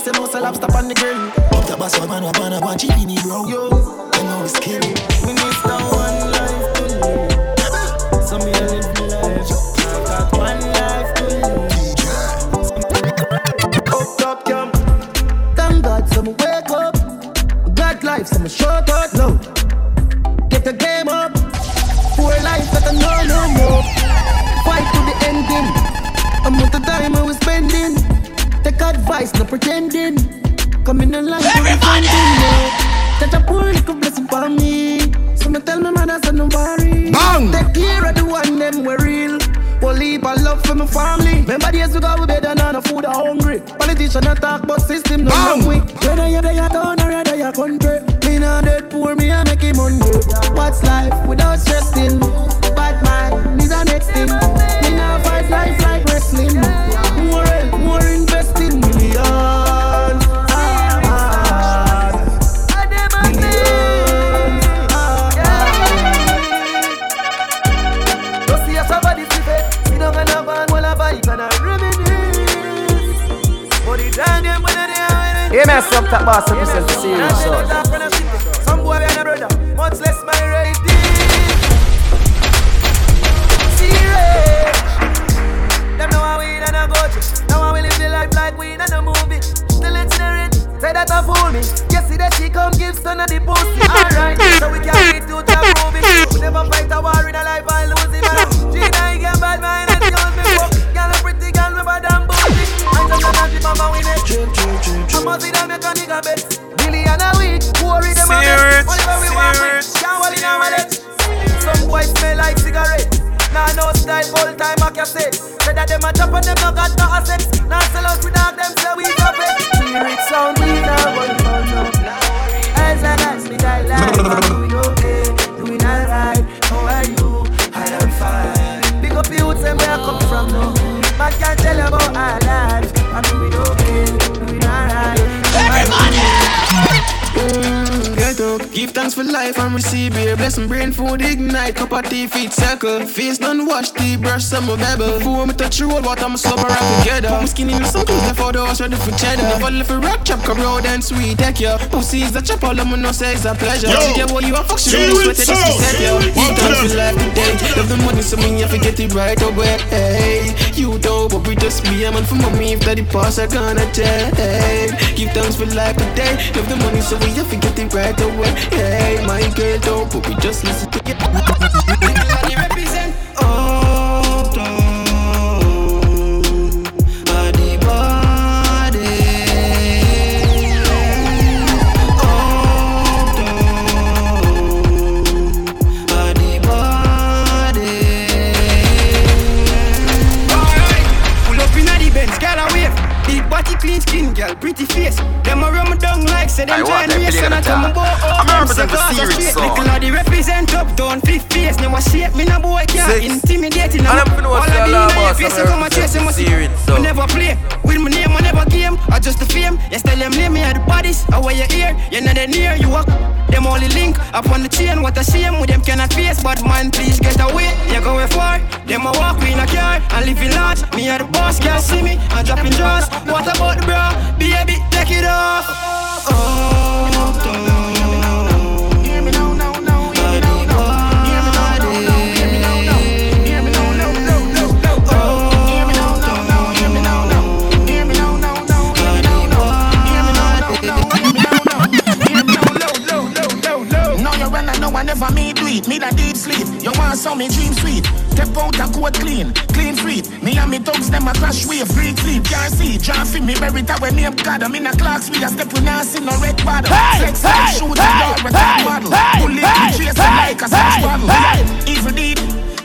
We never fight a war in a life I lose it. Man, Gina, you get bad mind and you me fuck. Girl, a pretty girl, me bad and bougie. I just wanna keep my we neck. I must see them make a nigga bet. A week, worry them a. Whatever we want with, can't hold in our wallet. Some boys smell like cigarette. Nah, no style, full time back your set. Say that them a chop and them no got no assets. Nah, sell out with dog, them say we got it. Sound, we now one for no. As an ass, me die like. where I come from now. Man can't tell about our lives. I'm doing okay, doing alright. Give thanks for life and receive beer. Blessing brain food, ignite, cup of tea, feet circle. Face done wash, tea, brush, some of bebble. Before me touch the road, what I'm slumber up together. Put my skin in the sun, close left for the ready for cheddar. Never left a rock chop, come road and sweet, take ya. Pussies that chop, all me no say it's a pleasure. Yo, Yeah, what you a fuck, she really sweat, it just said, yo. Give thanks for life today. Love the money, so me, you forget it right away. Hey, you don't, but we just be a man for mommy. If that the past, I gonna take. Give thanks for life today. Love the money, so we you forget it right away. Hey, my girl, don't, put me just listen to it. Clean skin, girl, pretty face. Them a run me down like say them I want join them race and I tell me go oh, I'm them represent say the cause I serious straight. Little the represent up down fifth face. Now I shape me no boy can't Six. intimidate. And I'm finna All I alarm in your face, I'm you come and chase, you serious We never play with my name, I never game. I just the fame. Yes, tell them name me at the bodies. I wear your ear, you're they near. You walk. Them only link up on the chain. What a shame with them cannot face. But man, please get away. You going far. Them a walk in a car and live in large. Me and the boss can't see me. I'm dropping jaws. What about the bra? Baby, take it off. Oh, me do. Me deep sleep. You want some me dream sweet. Step out and coat clean, clean free. Me and me thugs them a crash wave, free sleep. Can't see, draft me bury that when name God. I'm in a clocks we a step with Nancy no red bottle. Flex hey, shoot hey, hey, hey, model. Bullet hey, chase hey, like a sex model. Evil deed,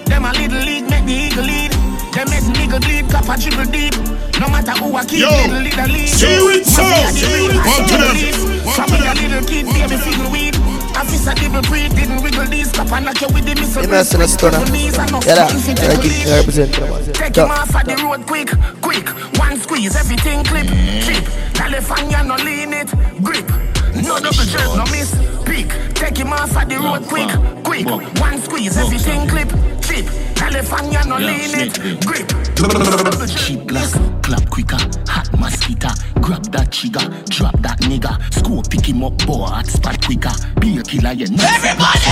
them a little league make the eagle lead. Them make nigga bleed, cup a dribble deep. No matter who I keep, Yo, little leader lead. Spirit Must be Soul. a the real, I One to see the them. lead. One to a them. little kid, baby fiddle weed. Officer double breed, didn't wiggle these cup and knock you with the missile. Know, still a stunner. Yeah, that. I you represent the. Take him off at the road quick, quick. One squeeze, everything clip, cheap. California no lean it, grip. No double jerk, no miss, peak. Take him off at the road quick, quick. One squeeze, everything clip, cheap. California no lean it, grip. Cheap black, clap quicker, hot mosquito. Grab that trigger, drop that nigga. Score pick him up, boy, hot spot quicker. Be a killer, you know. Everybody!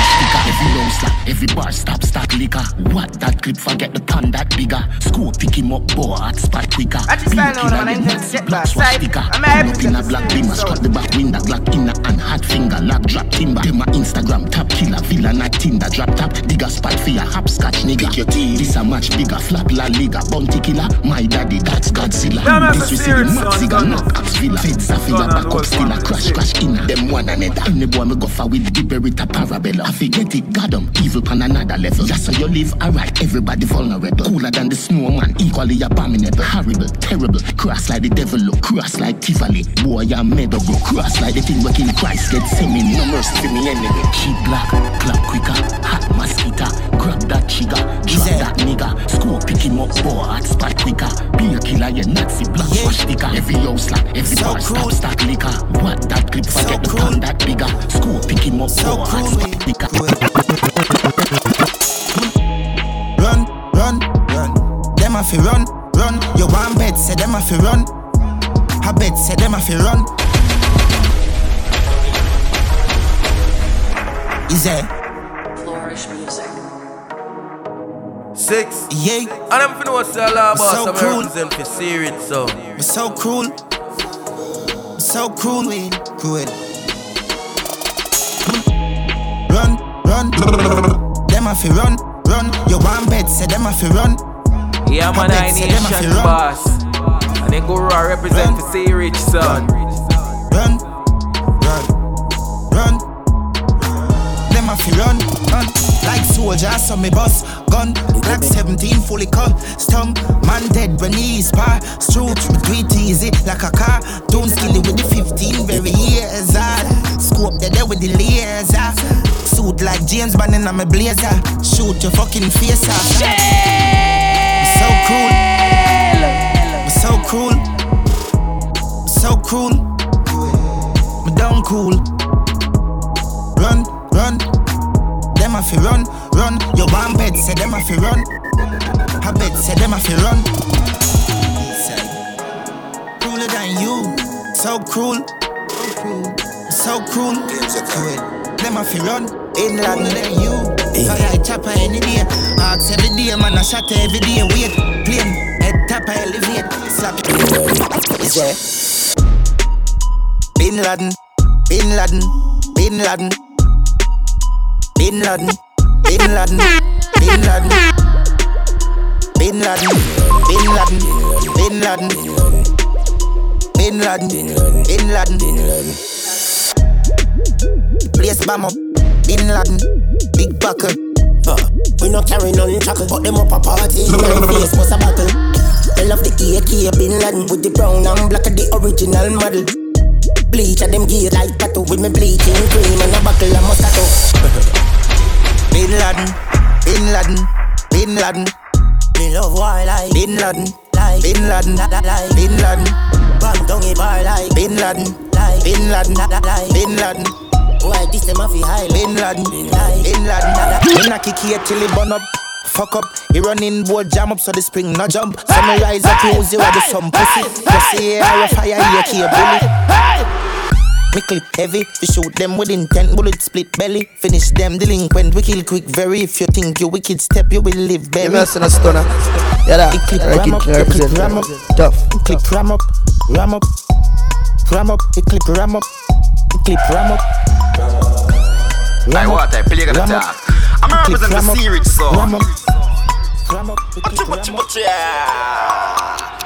Every round slap, every bar stop, stack liquor. What that clip, forget the pan that bigger. Score pick him up, boy, hot spot quicker. I just Be a found out killer, on you internet, know. get Black that side. swastika. I'm Pull happy in a black you, beamer, so. strut the back window, Glock in a and hot finger, lock drop timber. Them a Instagram top killer, villain like Tinder, drop top. Digger spot for your hopscotch nigga. your teeth. This a much bigger flap La Liga. Bounty killer, my daddy, that's Godzilla. Yeah, this we see the Max son, Ziga, knock Axe Villa. Feds a filler, back up still a crash, crash inna. Them one another. Any boy me go for with the Beretta parabella. I forget it, got 'em. Evil pan another level. Just so you live alright, everybody vulnerable. Cooler than the snowman, equally abominable. Horrible, terrible. Cross like the devil look. Cross like Tivoli. Boy, I'm made go. Cross like the thing where King Christ get semi. No mercy for me anyway. Cheap black, clap quicker. Hot mosquito. Grab that chigga. Drop that nigga. Score pick him up. Boy, hot spot quicker. Be a killer, you Nazi black yeah. sticker. Every house like every So bar cruel. stop stack liquor. What that clip forget the pan that bigger. Score pick him up. So Boy, hot cruel. spot quicker. Run, run, run. Them a fi run, run. You want bet, say them a fi run. I bet, say them a fi run. Is it? Six. Yeah. And I'm finna what's the law boss. So I'm cruel. represent for serious so. We're so cruel. So cruel. Cruel. Run, run. them a fi run, run. You want bet, say them a fi run. Yeah, man, I them a run. boss. And then go raw represent for say rich son. Run, run, fi run, run. Like soldiers, so me bust gun. Black 17 fully cut, stung. Man dead when he is par. Stroke, do it easy like a car. Don't skill it with the 15 very years. ah. Scope dead there with the laser. Suit like James Bond in my blazer. Shoot your fucking face off. So cruel. So cruel. So cruel. Me down cool. Run, run. Them a fi run, run. You want bet, say them a fi run. I bet, say them a fi run. Say, crueler than you. So cruel. So cruel. So cruel. Them a fi run. Inland than you. Eh. Fire chopper any day. Ask every day, man. I shot every day. Wait, plane. Head top I elevate. Slap it. Is there? Bin Laden. Bin Laden. Bin Laden. Bin Laden, Bin Laden, Bin Laden, Bin Laden, Bin Laden, Bin Laden, Bin Laden, Bin Laden. Place bomb up, Bin Laden, big buckle. We not carry none chuckle, but them up a party. Face was a battle. They love the AK Bin Laden with the brown and black of the original model. Bleach at them gear like tattoo with me bleaching cream and a buckle of Moscato. Bin Laden, Bin Laden, Bin Laden. Me love war like Bin Laden, like Bin Laden, like Bin Laden, Bang down a bar like Bin Laden, like Bin Laden, like Bin Laden. Why this a fi high Bin Laden, Bin Laden. Me knock kick here till it burn up. Fuck up, he running board jam up so the spring no jump. So me rise up, use you with some pussy. Pussy air, fire here, key bully. Me clip heavy, we shoot them with intent, bullet split belly. Finish them delinquent, we kill quick very. If you think you wicked step, you will live You very. messing a stunner. Yeah, that. It clip ram up, it clip ram up, Tough. it clip ram up, ram up, ram up, it clip ram up, it clip ram up. I what I play gonna Ram up. talk. I'm It clip representing ram the up, series so. Ram up, ram up, it clip ram up.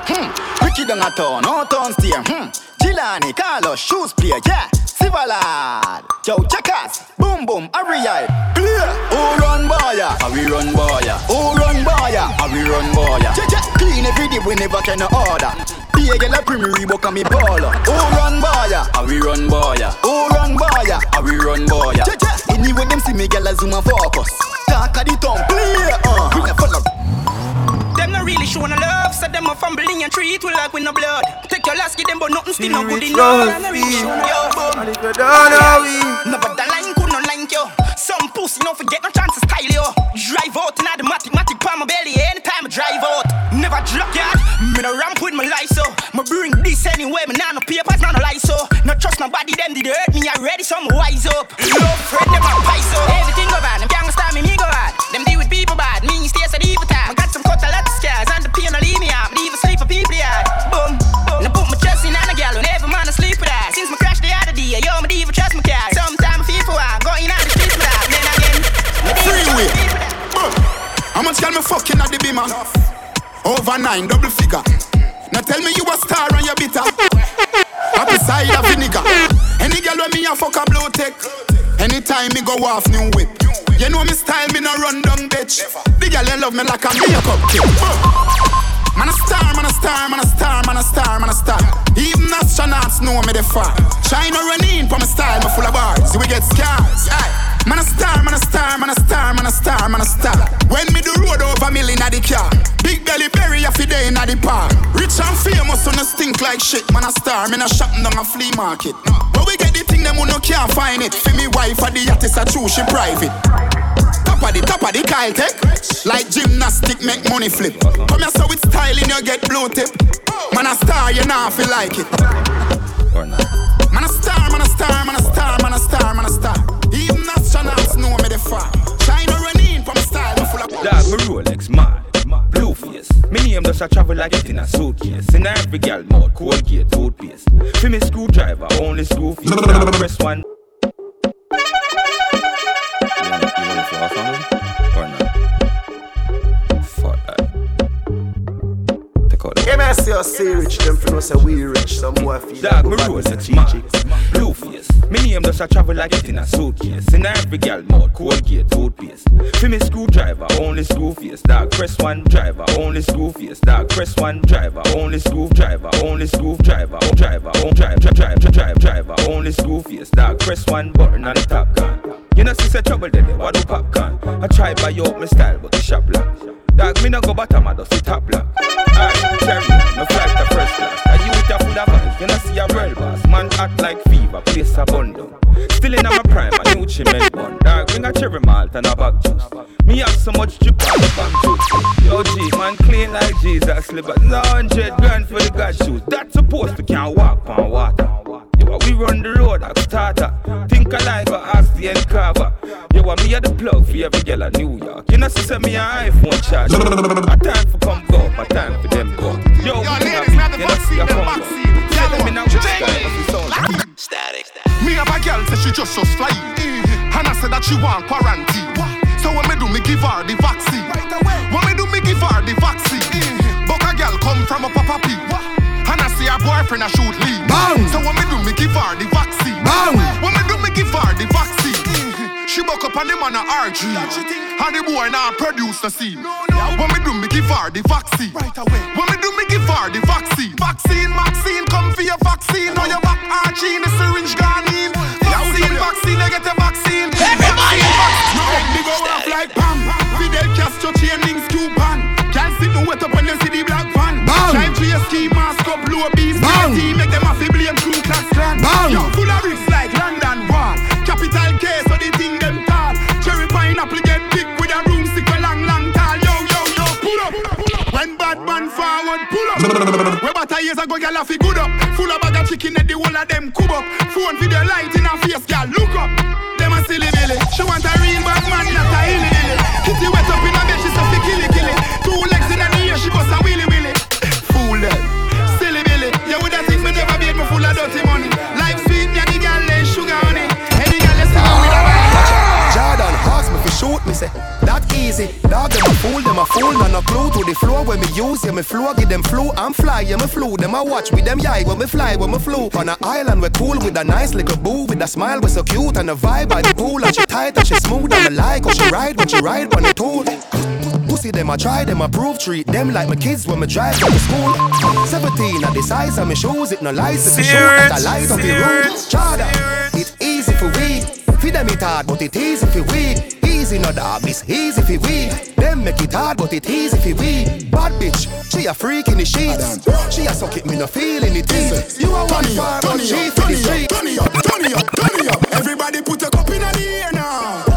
Hmm. Ricky down a town, no town steer. Hmm. Gilani, Carlos, shoes player, yeah. Sivalad, yo, checkers, boom boom, Ariel, clear. Who run boya? How we run boya? Who run boya? How we run boya? Check, clean every day, we never can order. Be a girl a premier Reebok and me baller. Who run boya? How we run boya? Who run boya? How we run boya? Check check, anyway them see me girl a zoom and focus. Talk of the town, clear. Uh, we a follow. Not really showing no love, so them a fumbling and treat we like with no blood. Take your last, give them, but nothing still no good enough. Them not really showing no love, And if you don't know we No, but the line could not like you. Some pussy no forget no chance to style you. Drive out in the matic matic pa my belly anytime I drive out. Never drop yard. Me no ramp with my life so. Me bring this anyway. Me nah no papers, nah no lies so. No trust nobody. Them did hurt me already. So I'm wise up. Love me the beamer. Over nine, double figure. Now tell me you a star and you bitter. Happy side of vinegar. Any girl when me a fuck a blow tech. Anytime me go off new whip. You know me style, me no run down bitch. The girl they love me like a makeup kid. Man a star, man a star, man a star, man a star, man a star. Even astronauts know me the far. China run in for my style, me full of bars. We get scars. Aye. Man a star, man a star, man a star, man a star, man a star. When me do road over million at the car. Big belly berry a fi day in the park. Rich and famous on a stink like shit. Man a star, me a shopping down a flea market. But we get the thing them who no can't find it. For me wife at the yacht is a true, she private. Top of the top of the Kyle Tech. Like gymnastic make money flip. Come here so with styling you get blue tip. Man a star, you nah feel like it. Or not. Man a star, man a star, man a star, man a star, man a star. Even astronauts know me the far. China running from style, me full of. Dog, me Rolex mad. Blue face. Me name does a travel like it in a suitcase. In every gal mouth, Colgate toothpaste. For me screwdriver, only screw face. Now press one. Yeah, man, I see us say rich, them for us say we rich, some more feel Dog, like me go roll back like to mad. Blue face. Me name does a travel like it in a suitcase. In every gal mouth, Colgate toothpaste. For me screwdriver, only screw face. Dog, press one driver, only screw face. Dog, press one driver, only screw driver, only screw driver, oh driver, oh drive, drive, drive, drive, drive, driver, only screw face. Dog, press one button on the top gun. You know, see say trouble then, they want no popcorn. I try buy you up my style, but the shop lock. Dog, me no go bottom, I just sit top block. Alright, carry no flight to first class. And you with a full of vibes, you know see a real boss. Man act like fever, place a bundle. Still in my prime, I knew she meant one. Dog, bring a cherry malt and a bag juice. Me have so much on the bag juice. Yo, G, man clean like Jesus, slip a hundred grand for the God shoes. That's supposed to can't walk on water. Yo, we run the road like starter. Think alike or ask the end cover. Yo, me a the plug for every girl in New York. You know, see, send me an iPhone charge. A time for come go, a time for them go. Yo, it. You know, see a come go. Tell them in a which guy, if it's all Static. Me have a girl say she just just fly. Mm-hmm. And I said that she want quarantine. So when me do me give her the vaccine. When me do me give her the vaccine. Mm-hmm. But a girl come from a papa pee. I see her boyfriend a shoot lead. So when me do me give her the vaccine. When me do me give her the vaccine. She buck up on the man a RG. And the boy now produce the scene. When me do me give her the vaccine. When me do me give her the vaccine. Vaccine, vaccine, come for your vaccine. Now your back arching, the syringe gone in. Vaccine, vaccine, you get a vaccine. Everybody! No head me go off like Klan. Yo, full of bricks like London Wall. Capital K, so the thing them tall. Cherry pineapple get big with a broomstick a long, long tall. Yo, yo, yo, pull up. When bad man forward, pull up. Where about years ago, gyal a fi good up. Full of bag of chicken and the whole of them cub up. Phone video light in her face, gyal look up. Them a silly billy. She want a real bad man, not a hilly dilly. Kitty wet up in easy. Dog them a fool, them a fool, none no clue to the floor when me use. Yeah, me flow, give them flu. I'm fly, yeah, me flew. Them a watch with them yai when me fly, when me flew. On a island we cool with a nice little boo with a smile we so cute and a vibe by the pool and she tight and she smooth and me like how she ride when she ride on the tool. Pussy them I try, them I prove treat them like my kids when me drive to school. 17 at the size of my shoes, it no license to show that I light up the room. Chada, it easy for we. Feed them it hard, but it easy for we. Easy no dog, it's easy for we. Them make it hard, but it easy for we. Bad bitch, she a freak in the sheets. She a suck it, me no feel in the teeth. You a one far, but she for the street. Turn it up, turn it up, turn it up. Everybody put a cup in the air now.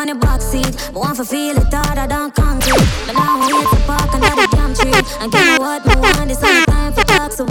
On the box seat. Want to feel it harder than concrete. But now I'm here to park under the damn tree. And give me what me want. This ain't time for talk, so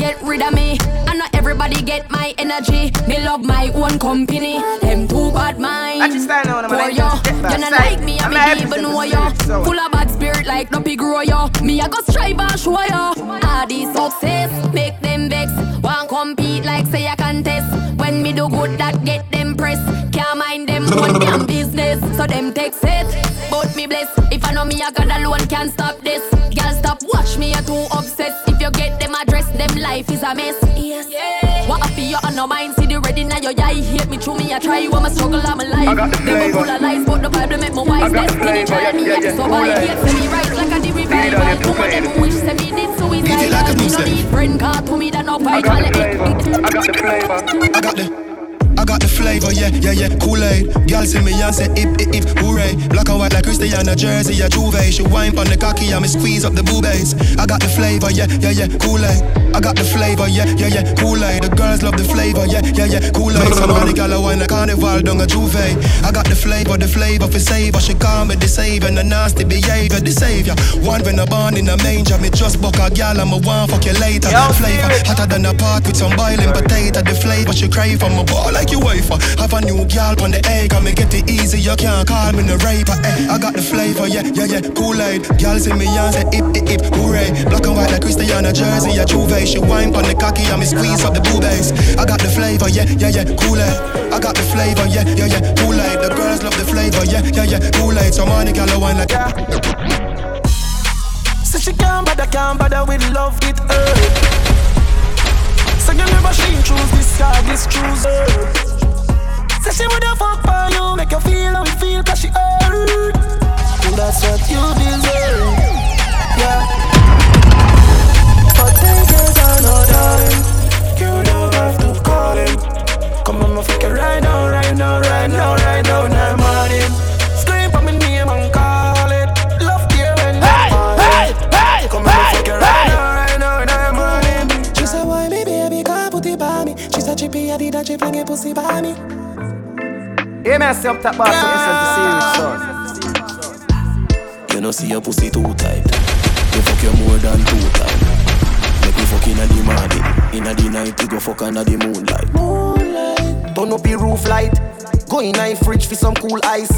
get rid of me. And not everybody get my energy. Me love my own company. Them two bad minds. I just stand on them, I you, you not like me, I'm me even know you. Full of bad spirit like no grow you. Me I go strive and show you. All these success make them vex. Want compete like say a contest. When me do good, that get them press. Can't mind them one damn business, so them take it. But me bless. If I know me, I God alone can't stop this. Life is a mess. Yes. What I feel you on no mind, see the ready now your eye. Hate me through me, I try you, I'm a struggle, I'm alive. I got the Them a flavor. full of lies, but the Bible make me wise. I got the try me, yeah, I yeah, so yeah. I Cool, hate say me right like a the revival. it, Two of them wish say me did Beat it suicide. like a Me no need friend, car to me that no I fight. got the it flavor. I got the flavor. I got the. Got the flavor, yeah, yeah, yeah, Kool-Aid. Girl see me and say hip, hip, hip, hooray. Black and white like Cristiano Jersey, a Juve. She wine on the cocky and me squeeze up the boobies I got the flavor, yeah, yeah, yeah, Kool-Aid. I got the flavor, yeah, yeah, yeah, Kool-Aid. The girls love the flavor, yeah, yeah, yeah, Kool-Aid. Some the gal a wine a carnival down a Juve. I got the flavor, the flavor for savor She call me the savior, the nasty behavior, the savior. One when I born in a manger Me just buck a gal and me want fuck you later. Flavor, hotter than a pot with some boiling potato. The flavor she crave from my ball like you wafer Have a new gal on the egg and me get it easy. You can't call me no raper, eh? I got the flavor, yeah, yeah, yeah, Kool-Aid Gal see me and say hip, hip, hip, hooray. Black and white like Cristiano Jersey, a Juve. She wine on the cocky and me squeeze up the boobies I got the flavor, yeah, yeah, yeah, Kool-Aid I got the flavor, yeah, yeah, yeah, Kool-Aid The girls love the flavor, yeah, yeah, yeah, Kool-Aid So money gal a wine like Say she can't bother, can't bother with love, it. Say you never choose this guy, this choose her. Say she woulda fuck for you, make you feel how it feel, cause she hurt. Well, that's what you deserve, yeah. But then there's another You don't have to call him. Come on, my fuck it right now, right now, right now, right now, now, morning. Scream for me name and call it. Love there when hey, hey, hey, Come on, my fuck it right now, right now, now, morning. She said, why me baby, can't put it by me. She said, chippy, I did a chip, and pussy by me Yeah, man, see up top boss, listen to serious son. You know see your pussy too tight. You fuck you more than two times. Make me fuck inna the morning, inna the night. You go fuck under the moonlight. Moonlight Turn up the roof light Go in a fridge for some cool ice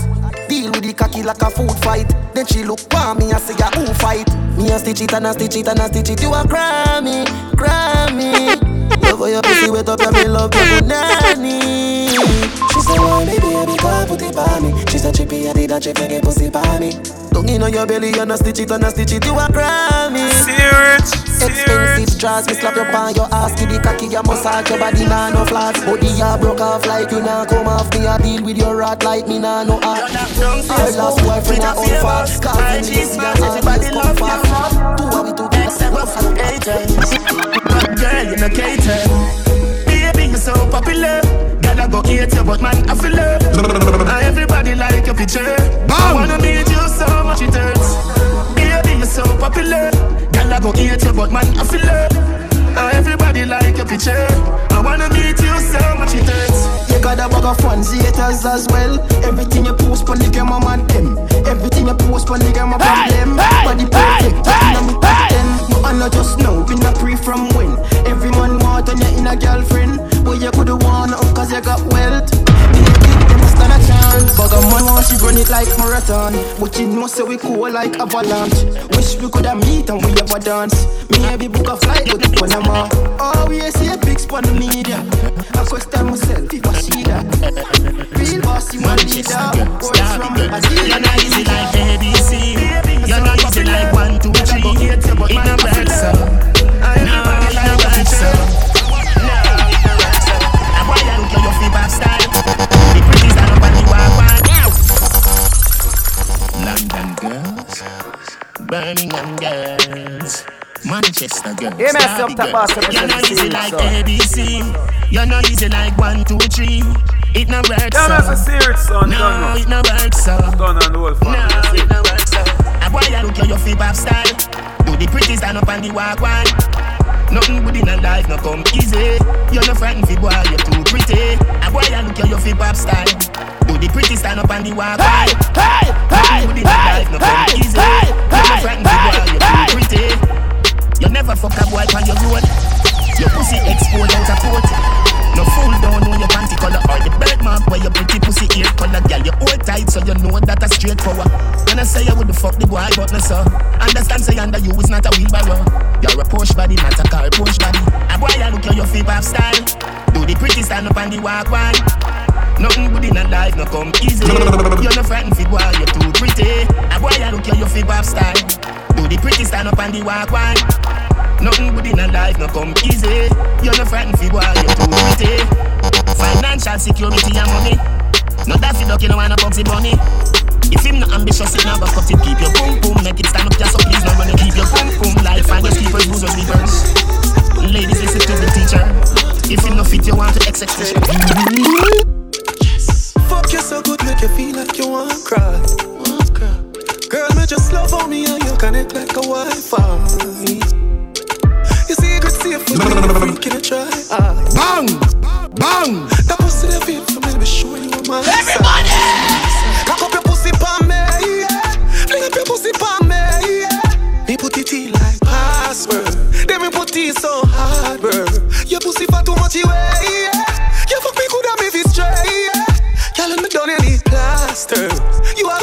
Deal with the cocky like a food fight Then she look for me and say, yeah, who fight? Me a stitch it and a stitch it and a stitch it You a Grammy, Grammy Love how your pussy wet up, yeah, me love your nanny She said, why me baby, can't put it by me She said, chippy, I did a chip, get pussy by me Don't in on your belly and a stitch it and a stitch it You a Grammy Expensive dress, me slap your pan, your ass, give the cocky, you massage your body, nah no flaws. Body ya broke off like you nah come off. Me a deal with your rat like me nah no art. Our last boyfriend a on fast, cause lazy and always come fast. Two of we together, Girl, you no cater. Baby, you so popular. I go hate you, but man, I feel love. Everybody like your picture. I wanna meet you so much it hurts. Baby, you so popular. Girl, I go hate you, but man, I feel love. Everybody like your picture. I wanna meet you so much it hurts. You got a bag of fans, haters as well. Everything you post, pon the game, I'm on them. Everything you post, pon the game, I'm on them. Body perfect, in me top ten. No, I not just know, been a pre from when. Want on you in a girlfriend. But you coulda won up cause you got wealth. Baby, them stand a chance. Of man want she run it like marathon. But you know say we cool like avalanche. Wish we coulda meet and we ever dance. Me heavy book a flight, but it when I'm off. Always see a big spot on the media. I question myself if I see that. Real bossy man leader. Words from You're not easy like ABC. You're not easy like one, two, three. It no work so. No, it no work so. Style. The pretties that up on the walk one. London girls, Birmingham girls. Manchester girls, Yeah, man, see up Derby top girls. You're not easy like son. ABC. You're not easy like one, two, three. It no work Yeah, so. man, it's a serious son, No, don't know. it no work so. Done on the whole family. No, it it. no work so. A boy I look at your flip up style. Do the pretty stand up on the walk one. Nothing good in a life no come easy. You're no frightened fi boy, you're too pretty. A boy I look at your flip up style. Do the pretty stand up on the walk one. Nothing good in a life no come easy. You're no frightened fi boy, you're too pretty. You never fuck a boy on your road. Your pussy exposed out of court. No fool don't know your panty color or the bird mark where your pretty pussy ear color. Girl, you hold tight so you know that a straightforward. When I say you would fuck the boy, but no so. Push body, not a car push body. A boy, I look at your feet off style. Do the pretty stand up on the walk one. Nothing good in a life, no come easy. You're no frightened fit boy, you're too pretty. A boy, I look at your feet off style. Do the pretty stand up on the walk one. Nothing good in a life, no come easy. You're no frightened fit boy, you're too pretty. Financial security and money. No that fi duck, you know wanna boxy bunny. If him not ambitious, it never cut it. Keep your boom boom, make it stand up just so please no running. Keep your boom boom life and your sleepers, lose your sleepers. Ladies, listen to the teacher. If him no fit, you want to exit Fuck you so good, make you feel like you want to cry. Girl, me just love on me and you connect like a Wi-Fi. You see, good safe for me, freak in a try. Bang! Bang! That pussy that feel for me, be sure you are my Everybody! Cock up your pussy pa me, yeah. Fling up your pussy pa me, yeah. Me put it in like password. Then me put it so hard, bro. Your pussy for too much yeah. You fuck me good and me feel straight, yeah. Girl, me you need plaster. You are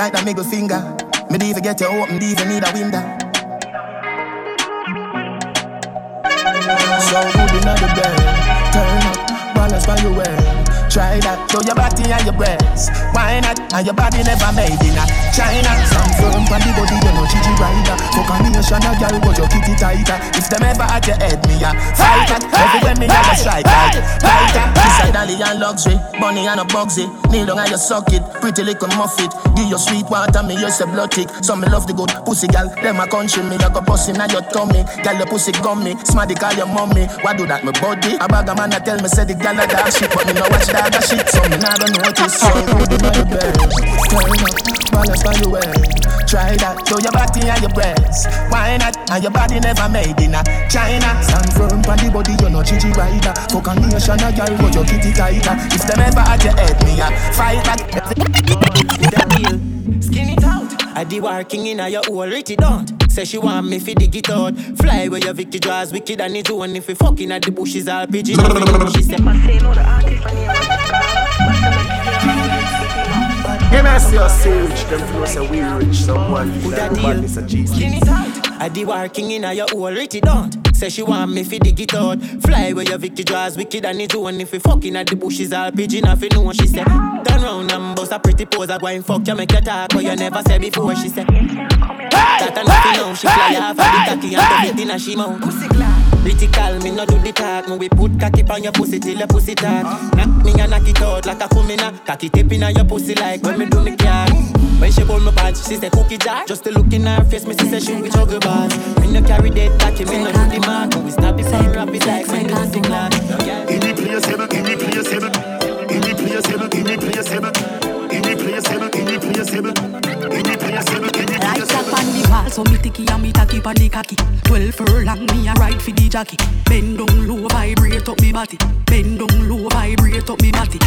like that middle finger. Me even get you open, even need a window. So good in the bed, turn up, balance by your way. Try that, show your body and your breasts. Why not? And your body never made in a China. Stand firm on the body, you know Gigi rider. Fuck a nation, a girl, but your kitty tighter. If them ever at your head, me a fight that. Everywhere me never strike like tighter. This side only and luxury, money and a bugsy. Kneel down and you suck it, pretty little muffet. Give your sweet water, me use a blood tick. Some me love the good pussy, girl. Them a country me, I go bustin' at your tummy. Girl, your pussy gummy, smarty call your mommy. Why do that, my body? A bag of man a tell me say the girl a dog shit, but me no watch dog a shit, so me never notice. So good in the bed, turn up, balance by your way. Try that, show your body and your breasts. Why not? And your body never made in a China. Stand firm on the body, you know Gigi rider. Fuck a nation, a girl, but your kitty tighter. If them ever at your head, me a fight that. Skin it out. I the working in a your hole, rich don't. Say she want me fi dig it out. Fly where your Vicky draws wicked and it's one if you fucking at the bushes all pigeon. She said, Give me a see us say rich, them feel say we rich, someone feel like deal. badness a cheese. Skin it. I the working in a your hole, rich it don't. Say she want me fi dig it out. Fly where your Vicky draws wicked and it's one if you fucking at the bushes all pigeon. If you know she said, turn round and bust a pretty pose. I go and fuck you, make you talk, but you never said before. She said, that and nothing now. She fly off of the cocky and it in a she mouth. Critical, me no do the talk. Me we put cocky on your pussy till your pussy talk. Knock me and knock it out like a kumina. Cocky tip in your pussy like when me do me car. When she pull my pants, she say cookie jar. Just to look in her face, me see say she with juggle bars. Me no carry that cocky, me no do the mark. We stop it from rapid like when the pussy clap. Irreplaceable, irreplaceable, irreplaceable, irreplaceable, irreplaceable, irreplaceable, irreplaceable, Like that on the wall, so me ticky and me tacky on the cocky. Twelve furlong, me a ride for the jockey. Bend down low, vibrate up me body. Bend down low, vibrate up me body.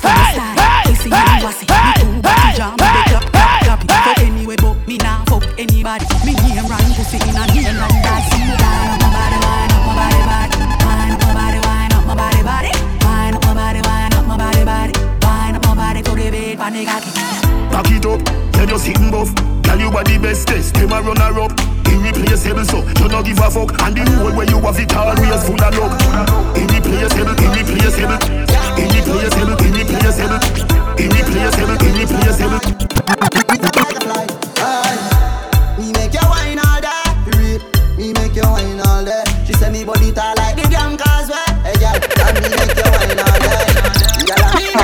From the side, kissy and wassy. Me two body jam, me dey clap, clap, clap. Fuck anyway, but me nah fuck anybody. Me name run pussy in a name run dancing. Wind up my body, wind up my body, body. Wind up my body, wind up my body, body. Wind body to the bed, pon the cocky. Back it up, then you sitting buff. Tell you what the best test, them a run her up. Irreplaceable, so you no give a fuck. And the hole where you have it always full of luck. Irreplaceable, irreplaceable, irreplaceable, irreplaceable, irreplaceable, irreplaceable. Me make you wine all day. Real. Me make you wine all day. She say me body tall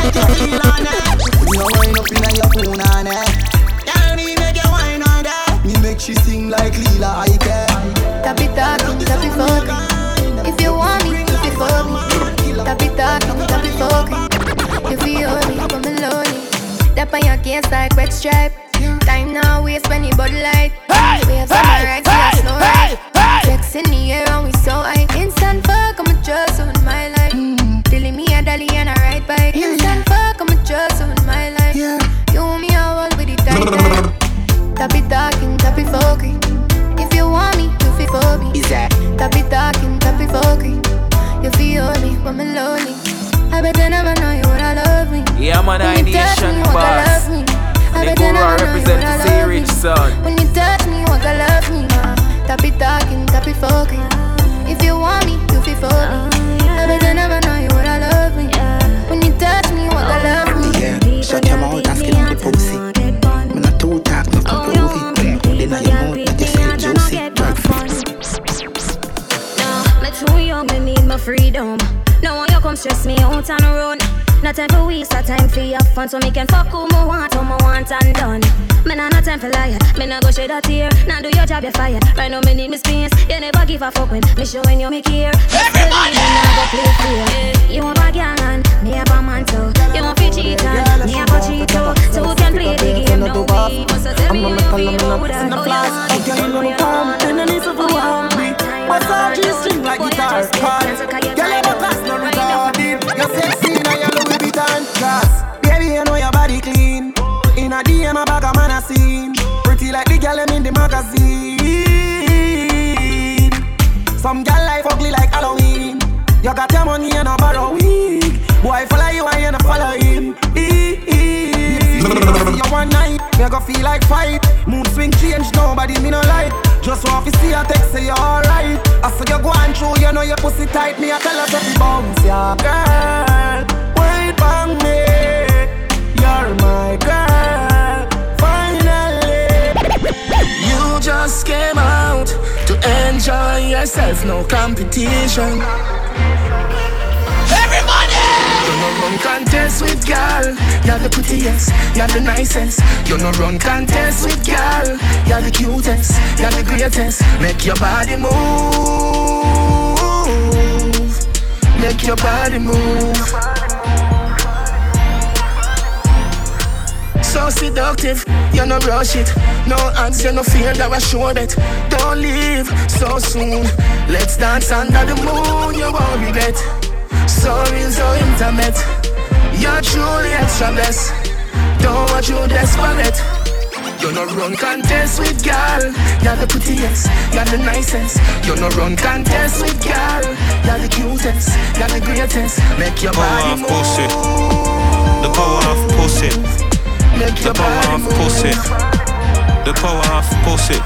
like a Milana. You know wine up in your punana. Girl, me make you wine on that. Me make she sing like Lila Ike. Tap it out, tap it for me. If you want me, if you for me. Tap it out, tap it for me. If you owe me, come alone. Tap on your case like red stripe. Time now, waste when you body light. Hey, we have some hey, rights, hey, we have slow hey, right. Hey. Sex in the air and we so high. Instant fuck, I'm a dress on my life. Tap it talking, tap it fucking. If you want me, you feel for me. Is that? Tap it talking, tap it fucking. You feel me when me lonely. I bet you never know you would I love me. Yeah, man, I When you touch nation me, you would boss. I The bet you never know you would I love me. son. When you touch me, you would love me. Tap it talking, tap it fucking. If you want me, you feel for me. You stress me out on the road. No time for waste, a time for have fun so me can fuck who me want, who me want and done. Me nah no time for liar, me nah go shed a tear. Now do your job, you fire. Right now me need me space. You never give a fuck when me showing you me care. Everybody, me nah go play fair. You want a gang and me have a man too. You want fi cheat and me have a cheat too. So who can play the game now? We must tell me how we know that. Oh, you want, oh, you want. Massage your string like guitar. Girl, You're sexy now, you Louis Vuitton dress. Baby, you know your body clean. In a DM, a bag of man a scene. Pretty like the girl them in the magazine. Some girl life ugly like Halloween. You got your money and a borrow week. Boy follow you and you not follow him. See you one night, me go feel like fight. Mood swing change, nobody me no like. Just want to see a text say you're alright. I saw you going through, you know your pussy tight. Me I tell her to bounce, yeah, girl. Wait for me, you're my girl. Finally, You just came out to enjoy yourself, no competition. No run contest with girl, you're the prettiest, you're the nicest. You no run contest with girl, you're the cutest, you're the greatest. Make your body move, make your body move. So seductive, you no rush it. No odds, you no fear that I sure that. Don't leave so soon. Let's dance under the moon, you won't regret. So real, so intimate. You're truly extra blessed. Don't want you desperate. You no run contest with girl. You're the prettiest, you're the nicest. You no run contest with girl. You're the cutest, you're the greatest. Make your Power body of move. pussy. The power of pussy. Make The your power body of move. pussy. The power of pussy.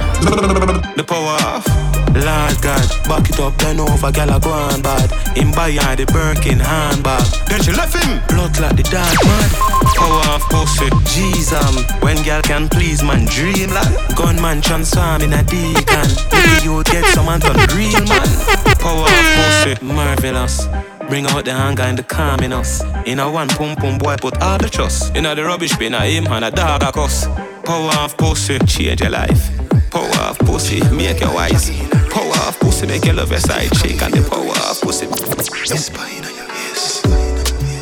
The power of. Lord God, back it up, then over, gal a go on bad. In her the Birkin handbag. Then she left him. Blood like the dark man. Power of pussy. Jeez, um, when gal can please man, dream like gunman transform in a deacon. If you get someone to real man. Power of pussy, marvelous. Bring out the anger and the calm in us. In a one pum pum boy, put all the trust. In a the rubbish bin, I him and a dog a cuss. Power of pussy, change your life. Power of pussy, make you wise. Power of pussy, make you love your side chick. And the power of pussy. Whisper in your ears,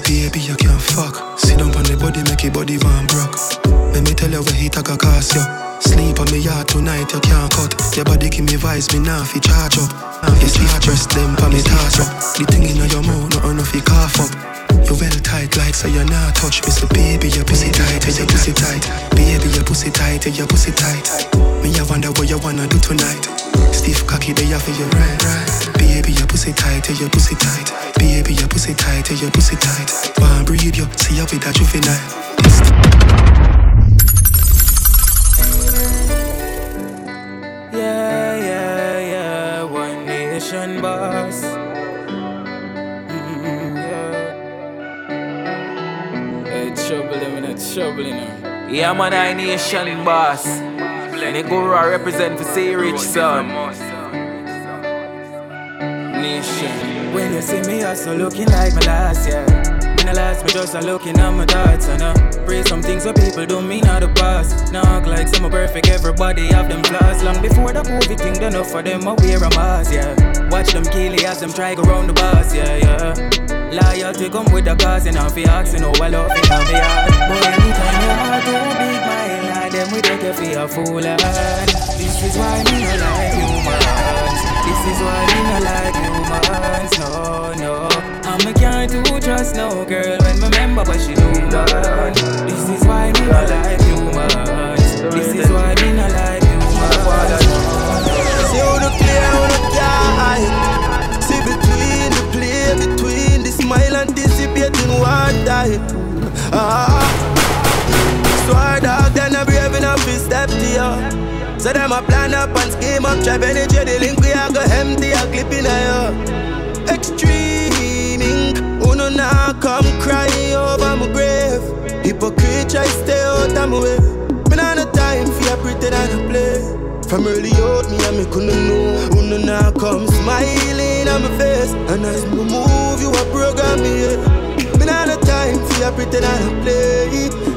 baby, you can't fuck. Sit down on the body, make your body one broke. Let me tell you where he take a cost you. Sleep on me yard tonight, you can't cut. Your body give me vibes, me now fi charge up. You see, dress them for me toss up. The thing in your mouth, no enough fi cough up. You well tight like so you not touch me. So baby, your pussy tight, your pussy tight. Baby, your pussy tight, your pussy tight. Me I wonder what you wanna do tonight. Stiff cocky, they have for your right. Baby, your pussy tight, your pussy tight. Baby, your pussy tight, your pussy tight. Wanna breathe you, see you with that juvenile. Nation boss. Mm, yeah. Hey, trouble, I'm in trouble, you know. Yeah, man, I nation boss. And the Guru represent for say rich son. Nation. When you see me, also looking like my last year. In the last, me just a looking at my thoughts and I pray some things so people don't mean out the past. Act like some perfect, everybody have them flaws. Long before the COVID thing, done enough for them, I wear a mask, yeah. Watch them kill it as them try go round the bus, yeah, yeah. Loyalty come with the cost, and you ask, you know I love it, I'm the heart. But anytime your heart too big, my lad, them we take you for a fool, and this is why me no like humans. This is why me no like humans, no, no. Me can't do trust no girl when me remember what she do. This is why me no like humans. This is why me no like humans. See how the clear, how the guy. See between the play, between the smile and dissipating what die. Ah, swear dog, then I brave enough to step to you. So them a plan up and scheme up, try penetrate the link, we a go empty a clip in a you. Extreming, now come cry over my grave. Hypocrite try stay out of my way. Me not no time for you pretend I don't play. From early out, me and me couldn't know Who no now come smiling on my face And as me move, you a program me. Me not no time for you pretend I don't play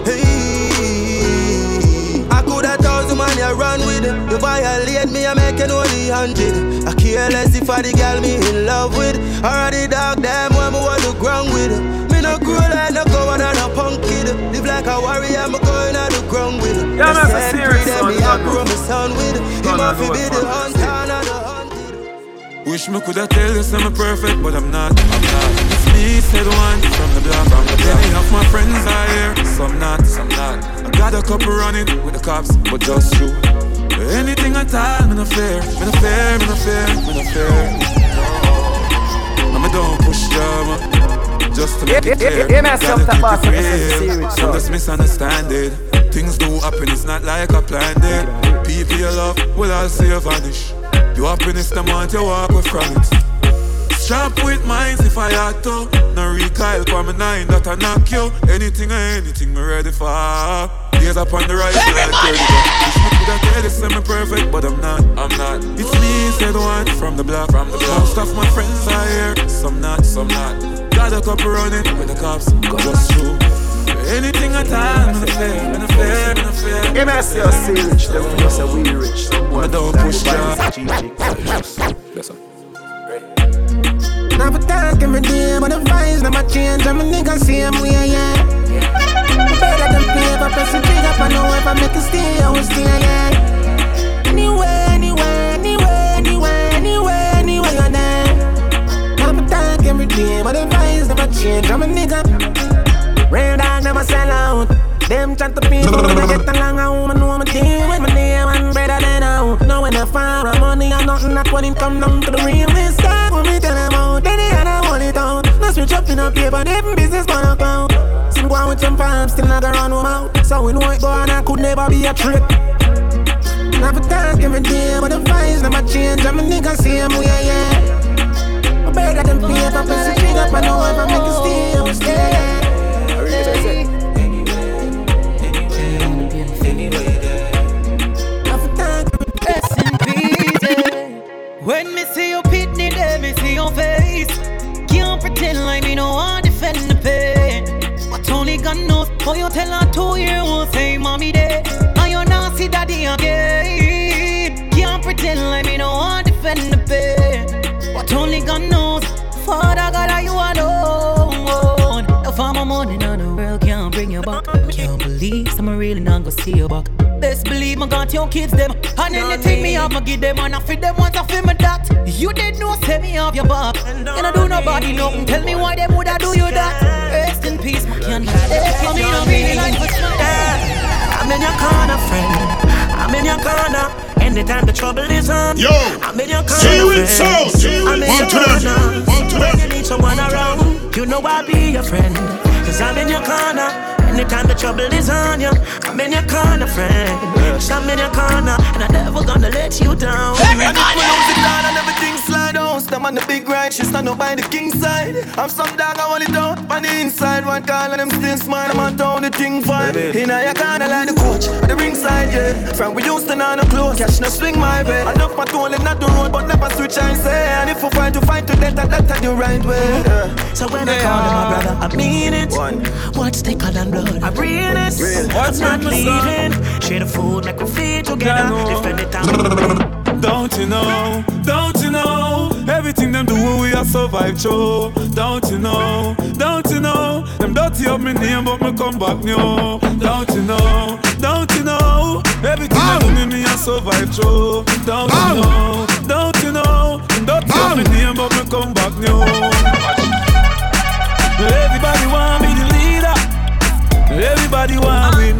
thousand man you run with it You violate me, I make it only hundred I care less if I the girl me in love with Or the dog them when me want to ground with it Me no grow like no go on and a punk kid Live like a warrior, me going on the ground with it Yeah, man, They a serious free one, me I man. grow my son with it He Son, must be the man. hunter and the hunted Wish me coulda tell you I'm perfect, but I'm not. I'm not. It's me, said one from the block. From the block. Many of my friends are here, some not, some not. Got a couple running with the cops, but just you. Anything at all, me no fear, me no fear, me no fear, me no fear. Me don't push drama. Just to make it clear, yeah, yeah, myself, gotta keep it real. serious, Some just misunderstand it. Things do happen, it's not like I planned it. People you love will all see you vanish. You happiness, the want you walk away from it. Sharp with minds if I had to. No recoil for my nine that I knock you. Anything or anything me ready for. Gaze up on the right side, dirty Wish me coulda tell you say me perfect, but I'm not, I'm not. It's me, said one from the block, from the block. Most of my friends are here, some not, some not. Got a couple running with the cops, just true. Anything at all, me no fear, me no fear, me no fear. Yeah, man, see us see rich, them people say we rich. Some I don't push buy that. this cheap Yes, sir. Now for talk every day, but the vibes never change. I'm a nigga same way, yeah. Better than paper, press the trigger, I know if I make it stay, I will stay, yeah. Anywhere, anywhere, anywhere, anywhere, anywhere, anywhere you're there. Now for talk every day, but the vibes never change. I'm a nigga. Real dog never sell out. Them chat to people I get along, I woman know my with my name and better than out. Now when I fire a money and nothing, that's when come down to the real mistake. When me tell out, then they had to hold it out. Now switch up in a paper, them business man account. Some go with some farm, still not gonna run them out. So we know it go on, I could never be a trick. Now for talk every day, but the vibes never change. I'm a nigga same way, oh, yeah. I better than paper, press the trigger, I know if I make it stay, I will stay. Rest in yeah. When me see you pitney there, me see your face. Can't pretend like me no want defend the pain. God knows how you tell her two year old say mommy there. Believe some really not gonna see you back. Best believe I got your kids them. And anything me have, I give them and I feed them once I feel me that. You did know say me off your back. And I do nobody nothing. Tell me why them woulda do you that. Rest in peace, my candle. For me, no really like what's I'm in your corner, friend. I'm in your corner. Anytime the trouble is on, Yo, I'm in your corner. Spirit friend. sound. I'm in One your to them. corner. When you need someone around, you know I'll be your friend. Cause I'm in your corner. Anytime the trouble is on you, I'm in your corner, friend. I'm in your corner, and I'm never gonna let you down. And if my music down and everything slide down Step on the big right, she stand up by the king side I'm some dog, I want it out on the inside One call and them still smile, I'm on town, the thing fine In a your corner like the coach, at the ringside, yeah From we used to know no close, catch no swing my way I love my tool and not the road, but never switch I say And if we fight to fight to death, and that's the right way yeah. So when I call you my brother, I mean it. What's thicker than blood? I real it. Real. What's not leaving? Share the food like we feed together. Defend it. I'm Don't you know? Don't you know? Every Everything them do, oh, we are survive through. Don't you know? Don't you know? Them dirty up me name, but me come back new. Don't you know? Don't you know? Everything them do me, me a survive through. Don't you know? Don't you know? Them dirty up me name, but me come back new. Everybody want me the leader. Everybody want win.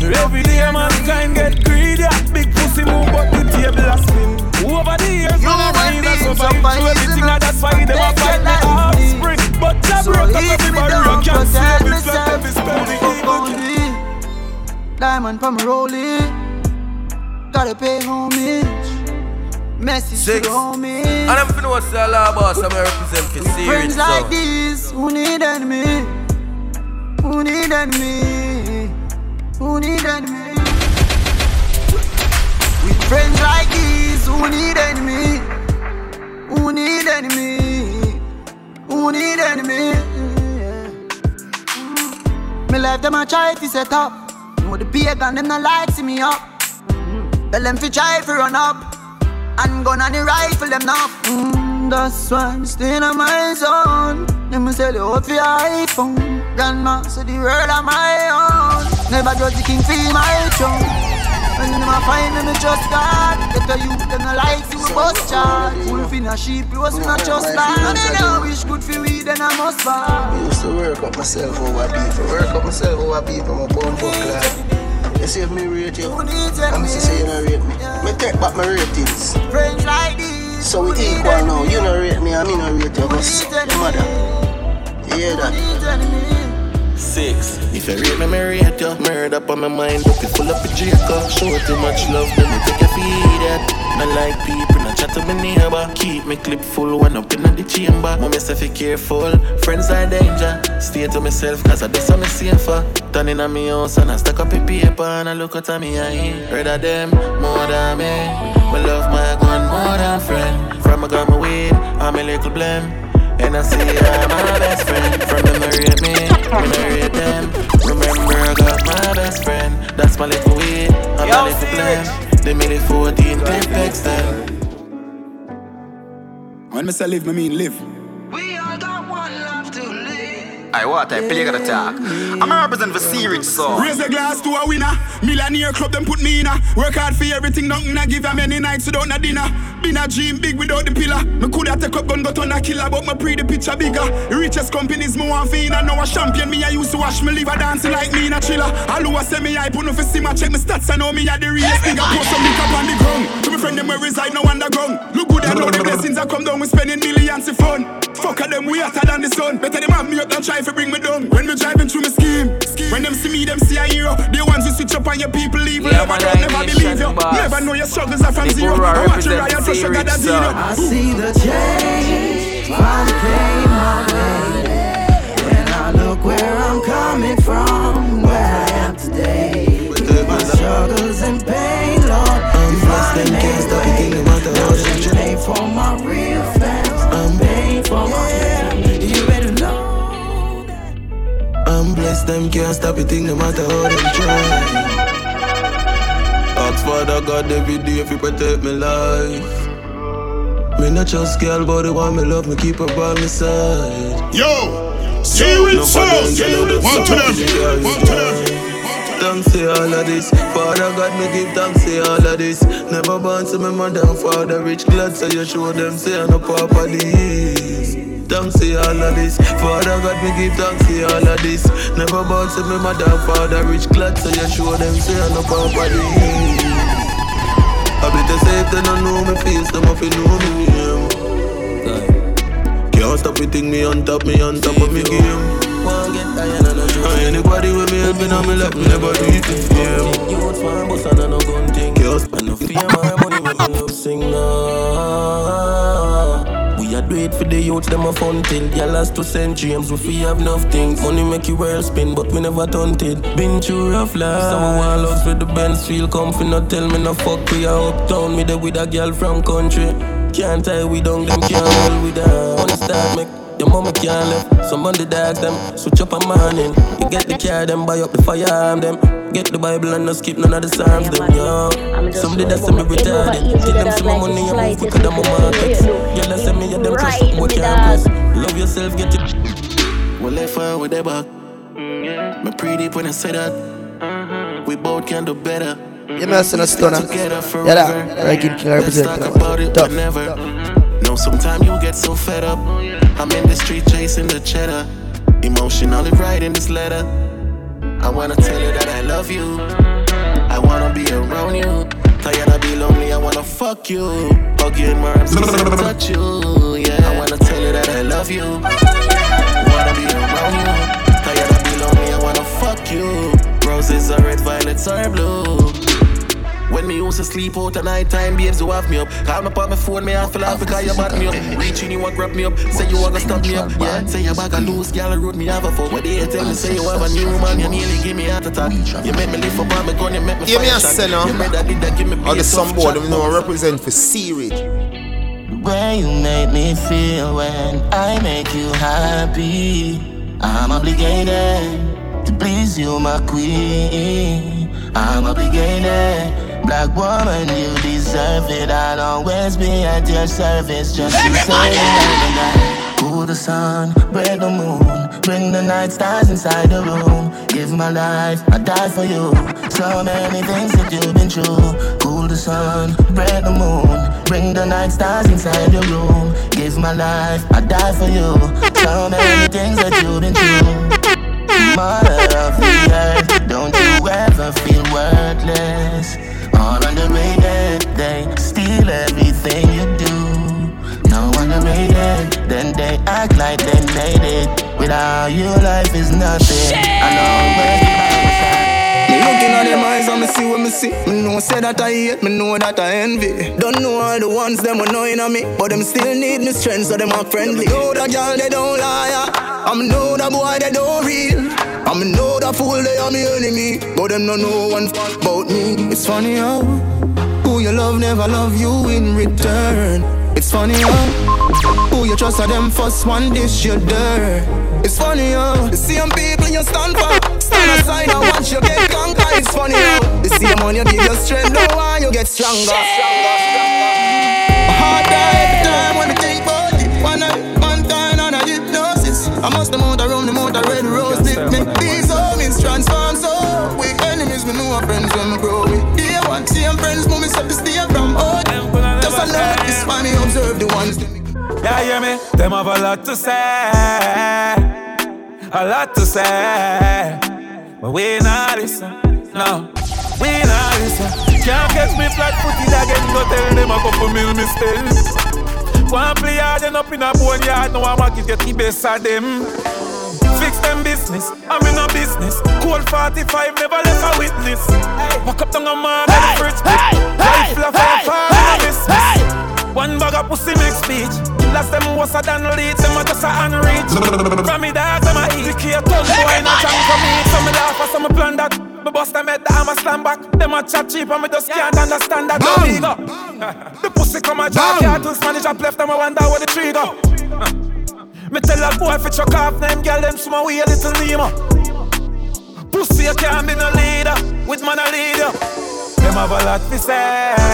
Me Every day mankind get greedy. At big pussy move, but the table a spin. Over the years, man, I rise and survive through everything, and that's why they want fight me offspring. But I broke up every barrier, can't save me, flat every spell, the evil Diamond from rolling. Gotta pay homage. Message Six. to the homies. And I'm finna what's the law boss, I'm represent for serious. Friends like so. these, who need me? Who need enemy? Who need enemy? With friends like these, who need enemy? Who need enemy? Who need enemy? Me life them a try fi set up. Know the pagan them not like see me up. Tell them fi try fi run up. And gun on the rifle them now. Mm, that's why I'm staying on my zone. Them sell you out your iPhone. Grandma say the world of my own. Never judge the king for my throne. When them a find me, me trust God. Get the youth, them no like see we bust charge. Wolf in a sheep, close we not trust land. And know wish good for we, then I must fall. I used to work up myself oh, over people. Work up myself oh, over people, my bum fuck like. You see if me rate you, I'm see say you not rate me. Me take back my ratings. Friends like these. So we equal now. You not rate me, I me not rate you. Suck your mother. You hear that? Six. If you rate me, me rate you. Murder up on my mind, book it full up with Jacob. Show too much love, then me take a feed it. Not like people, not chat to my neighbor. Keep me clip full, one up in the chamber. Mommy say fi careful, friends are danger. Stay to myself, cause I do something safer. Turn in on me house and I stack up a paper and I look at me eye. Rather them more than me. Me love my gun more than friend. From I got my weed, I'm a little blame. And I see I'm my best friend. From them rate me, me them. Remember I got my best friend. That's my little weed, I'm my little blame. They made it 14 clip them. When I say live, me mean live. I what I play the talk. I'm a represent for Series so. Raise a glass to a winner. Millionaire club them put me in a. Work hard for everything, nothing I give a many nights without no dinner. Been a dream big without the pillar. Me coulda take up gun but on a killer, but me pre the picture bigger. Richest companies me want a know a champion. Me I used to watch me live a dancing like me in a chiller. All who a say me I put no for see my check my stats. I know me a the realest nigga. Post some link up on the ground. To me friend them where reside no underground. Look good and know the blessings I come down. We spending millions of fun. Fuck at them we hotter than the sun. Better them have me up than try to bring me down. When me driving through my scheme. When them see me, them see a hero. They ones who switch up on your people evil. Yeah, never man, don't never I believe you. boss. Never know your struggles are from zero. I watch you represent riot for sugar Series, that son. I see the change finally came my way. And I look where I'm coming from, where I am today. With my struggles and pain, Lord, you finally made a way. Now she pay for my real I'm blessed, them can't stop it, thing no matter how them try. Ask Father God every day if you protect my life. Me not just girl, but the one me love, me keep her by my side. Yo, see C-Rich Sound. One to them. One to them. Thanks to all of this, Father God, me give thanks to all of this. Never born to me mother and father rich, glad so you show them say I no papa this. Thanks to all of this, Father God, me give thanks to all of this. Never born to me mother father rich, glad so you show them say I no this. I better say if they don't know me face, them if you know me name. Can't stop it, me on top, me on top of me game. And anybody with me helping on me like me never do it yeah. Youth farm bus and I no gun thing. Fear my money when me love sing now. A do it for the youth, them a fun till Y'all last two. James, we fee have nothing Money make you world spin, but we never it Been through rough life Some want loves with the Benz feel comfy Not tell me no fuck, we a uptown Me there with a girl from country Can't tie we down, them can't hold we down Money start make your mama can't left. Some on them switch up a morning. You get the car them buy up the firearm them. Get the Bible and no skip none of the psalms them yo. Some did that send me retarded. Till them see my money and move quicker than my markets. Yeah, they send me yeah them say something what can't prove. Love yourself, get your. We left her with their back. Mm-hmm. Me pretty when I say that. Mm-hmm. We both can do better. You messing a stunner. Yeah, that. Ranking King represent. Tough. No, sometimes you get so fed up. Oh, I'm in the street chasing the cheddar. Emotionally writing this letter. I wanna tell you that I love you. I wanna be around you. Tired of be lonely, I wanna fuck you. Hug you in my arms, touch you. Yeah, I wanna tell you that I love you. Wanna be around you. Tired of be lonely, I wanna fuck you. Roses are red, violets are blue. When me used to sleep out at night time, babes, you have me up. Call me up on my phone, me have to laugh because you bad me up. Reaching you, want grab me up. Say you wanna stop me up. Yeah, say you back a loose, girl, road me have a fuck. But they tell me, say you have a new man, you nearly give me heart attack. You make me live up on my gun, you make me Give me a fire shot. cell You made that, did that, give me Or the bass, some tough boy, track. them know represent for Seaweed. The way you make me feel when I make you happy. I'm obligated to please you, my queen. I'm obligated. Black woman, you deserve it. I'll always be at your service. Just to say that. Cool the sun, break the moon, bring the night stars inside the room. Give my life, I die for you. So many things that you've been through. Cool the sun, break the moon, bring the night stars inside the room. Give my life, I die for you. So many things that you've been through. Mother of the earth, don't you ever feel worthless. Underrated, they steal everything you do. No underrated, then they act like they made it. Without you, life is nothing. I know where. Me looking at them eyes and me see what me see. Me know say that I hate, me know that I envy. Don't know all the ones them knowing on me, but them still need me strength, so them are friendly. Know that girl they don't lie, ah. I'm know that boy they don't real. I'm know that fool they are me enemy, but them don't know one fuck about me. It's funny how who you love never love you in return. It's funny how who you trust are them first one dish your dirt. It's funny how the same people you stand for stand aside and watch you get conquered. It's funny how the same one you give your strength, no one you get stronger. Hard hypnosis. I must have the mouth of red rose lip. Me these homies transform so we enemies. Me know our friends when we grow with. Day one, same friends, move me set to stay from. Oh, just a this why me observe the ones. Yeah, hear me? Them have a lot to say, a lot to say, but we not listen. No, we not listen. Can't catch me flat-footed again. Go tell them a couple mil mistakes. One play hard and up in a boneyard. Now I'm get the best of them. Fix them business, I'm in a business. Cold 45, never left a witness. Walk up down a man, get a fridge split. Rifle a fire, fire, and a miss. One bag of pussy make speech. Last them was a than lead, them a just a unreach. From me dog, them a eat. The ton boy, not jam for me. Some me laugh, some me plan that. Me bust them head, I'm a stand back. Them a chat cheap, and me just can't understand that. Big up. The pussy come a jack, cartoons manager left, them a wonder where the trigger. Me tell a boy fi chuck off them girl them small way a little Lima. Pussy you can't be no leader with man a leader. Them have a lot to say,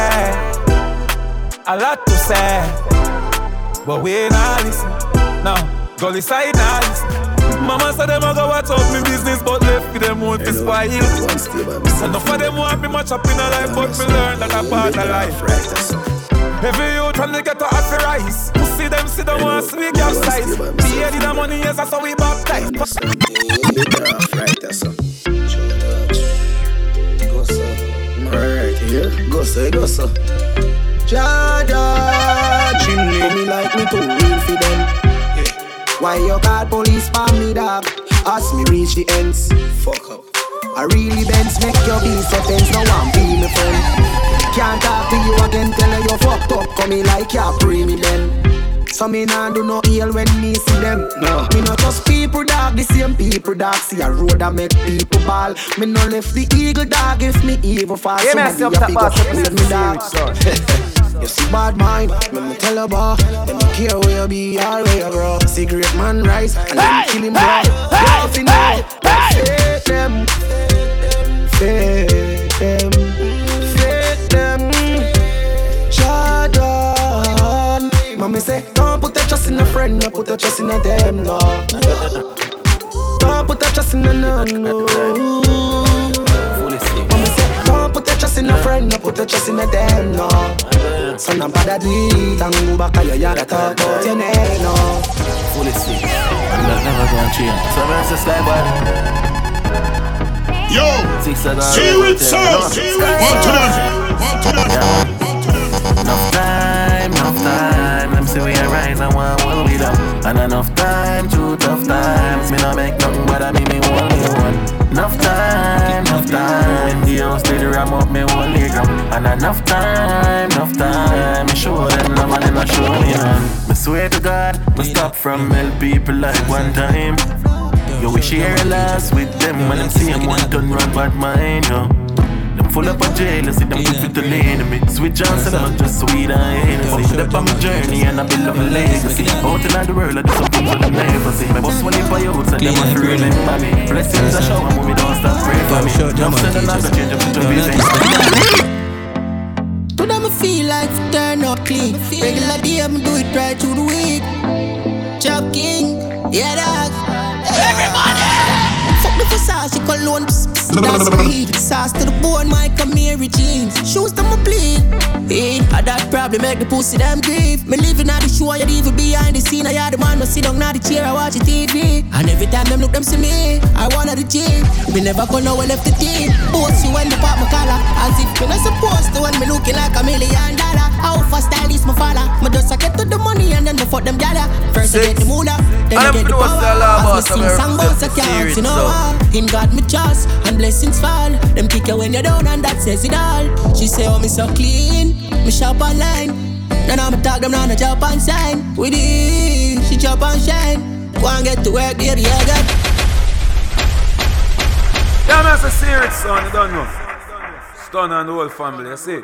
a lot to say, but we not listen. No, gully side not listen. Mama said them a go watch out me business, but left for them want to spoil. Enough of them want me much up in a life, but me learn that a part of life. Every youth from the ghetto have to rise. Pussy them see them want sweet girl size. Be in the money, yes, that's how we baptize. Right, that's so. Go so. Right here. Go so, go so. Jaja, chimney. Me like me too real for them. Why you call police for me, dog? Ask me reach the ends. Fuck up. I really bends make your be so tense. I'm be my friend. Can't talk to you again. Tell her you fucked up. Come me like you pre me then. So me nah do no ill when me see them. No. Me not just people dog, the same people dog. See a road that make people ball. Me no left the eagle dog if me evil fall. Yeah, man, Somebody stop a pick that up boss, with me dog. You see bad mind, when me tell a bar, them no care where you be or where you grow. Cigarette man rise and then kill him bro. You fi know, fake them, fake them, fake them. Jordan, mommy say don't put put your trust in a friend, no put your trust in a them, no. Don't put your trust in a no, no. Don't put your trust in a friend, no put your trust in a them, no. Son of bad do it and go back to your yard and talk about your name, no. Fully sick, and that's never gonna change. So I'm gonna say, boy. Yo, Spirit Sound, one to them, one to them. Enough time, enough time. Them say we arise and want what we done. And enough time, two tough times. Me not make nothing but I mean me one me one. Enough time, enough time. When the house did ram up me one gram. And enough time, enough time. Me show them love and then I show me none. Me swear to God, me stop from help people like one time. Yo, we share a last with them when them see them one turn run bad mind, yo. Them full up of jealousy, them give it to the enemy. Switch on, so not just sweet and Hennessy. Step on my journey and I build up a legacy. Out in the world, I do some things that them never see. My boss when one for you, so them want to remember me. Blessings I shower when we don't stop praying for me. I'm sending out the change up to be To them I feel like turn up clean. Regular day I'm do it right through the week. Chop King, yeah dog. Everybody. The Versace cologne, that's weed. Sauce to the bone, my Camry jeans. Shoes to my bleed. Eh, hey, I that probably make the pussy them grieve. Me living at the show, you even behind the scene. I had the man, no sit down, now the chair, I watch the TV. And every time them look, them see me. I wanna the gym. Me never go nowhere left the team. Boss you when the pop my collar. As if me not supposed to when me looking like a million dollar. How fast style is my father. Me just I get to the money and then fuck them gala. First I get the moolah, then I get the power. As me sing song boss I can't, you know what? In God me trust and blessings fall. Them kick you when you're down and that says it all. She say oh me so clean, me shop online. Now I'm talk them now, no job and sign. With it, she chop and shine. Go and get to work, baby, I got. Yeah, man, it's a serious son, you don't know. Stun and the whole family, you see.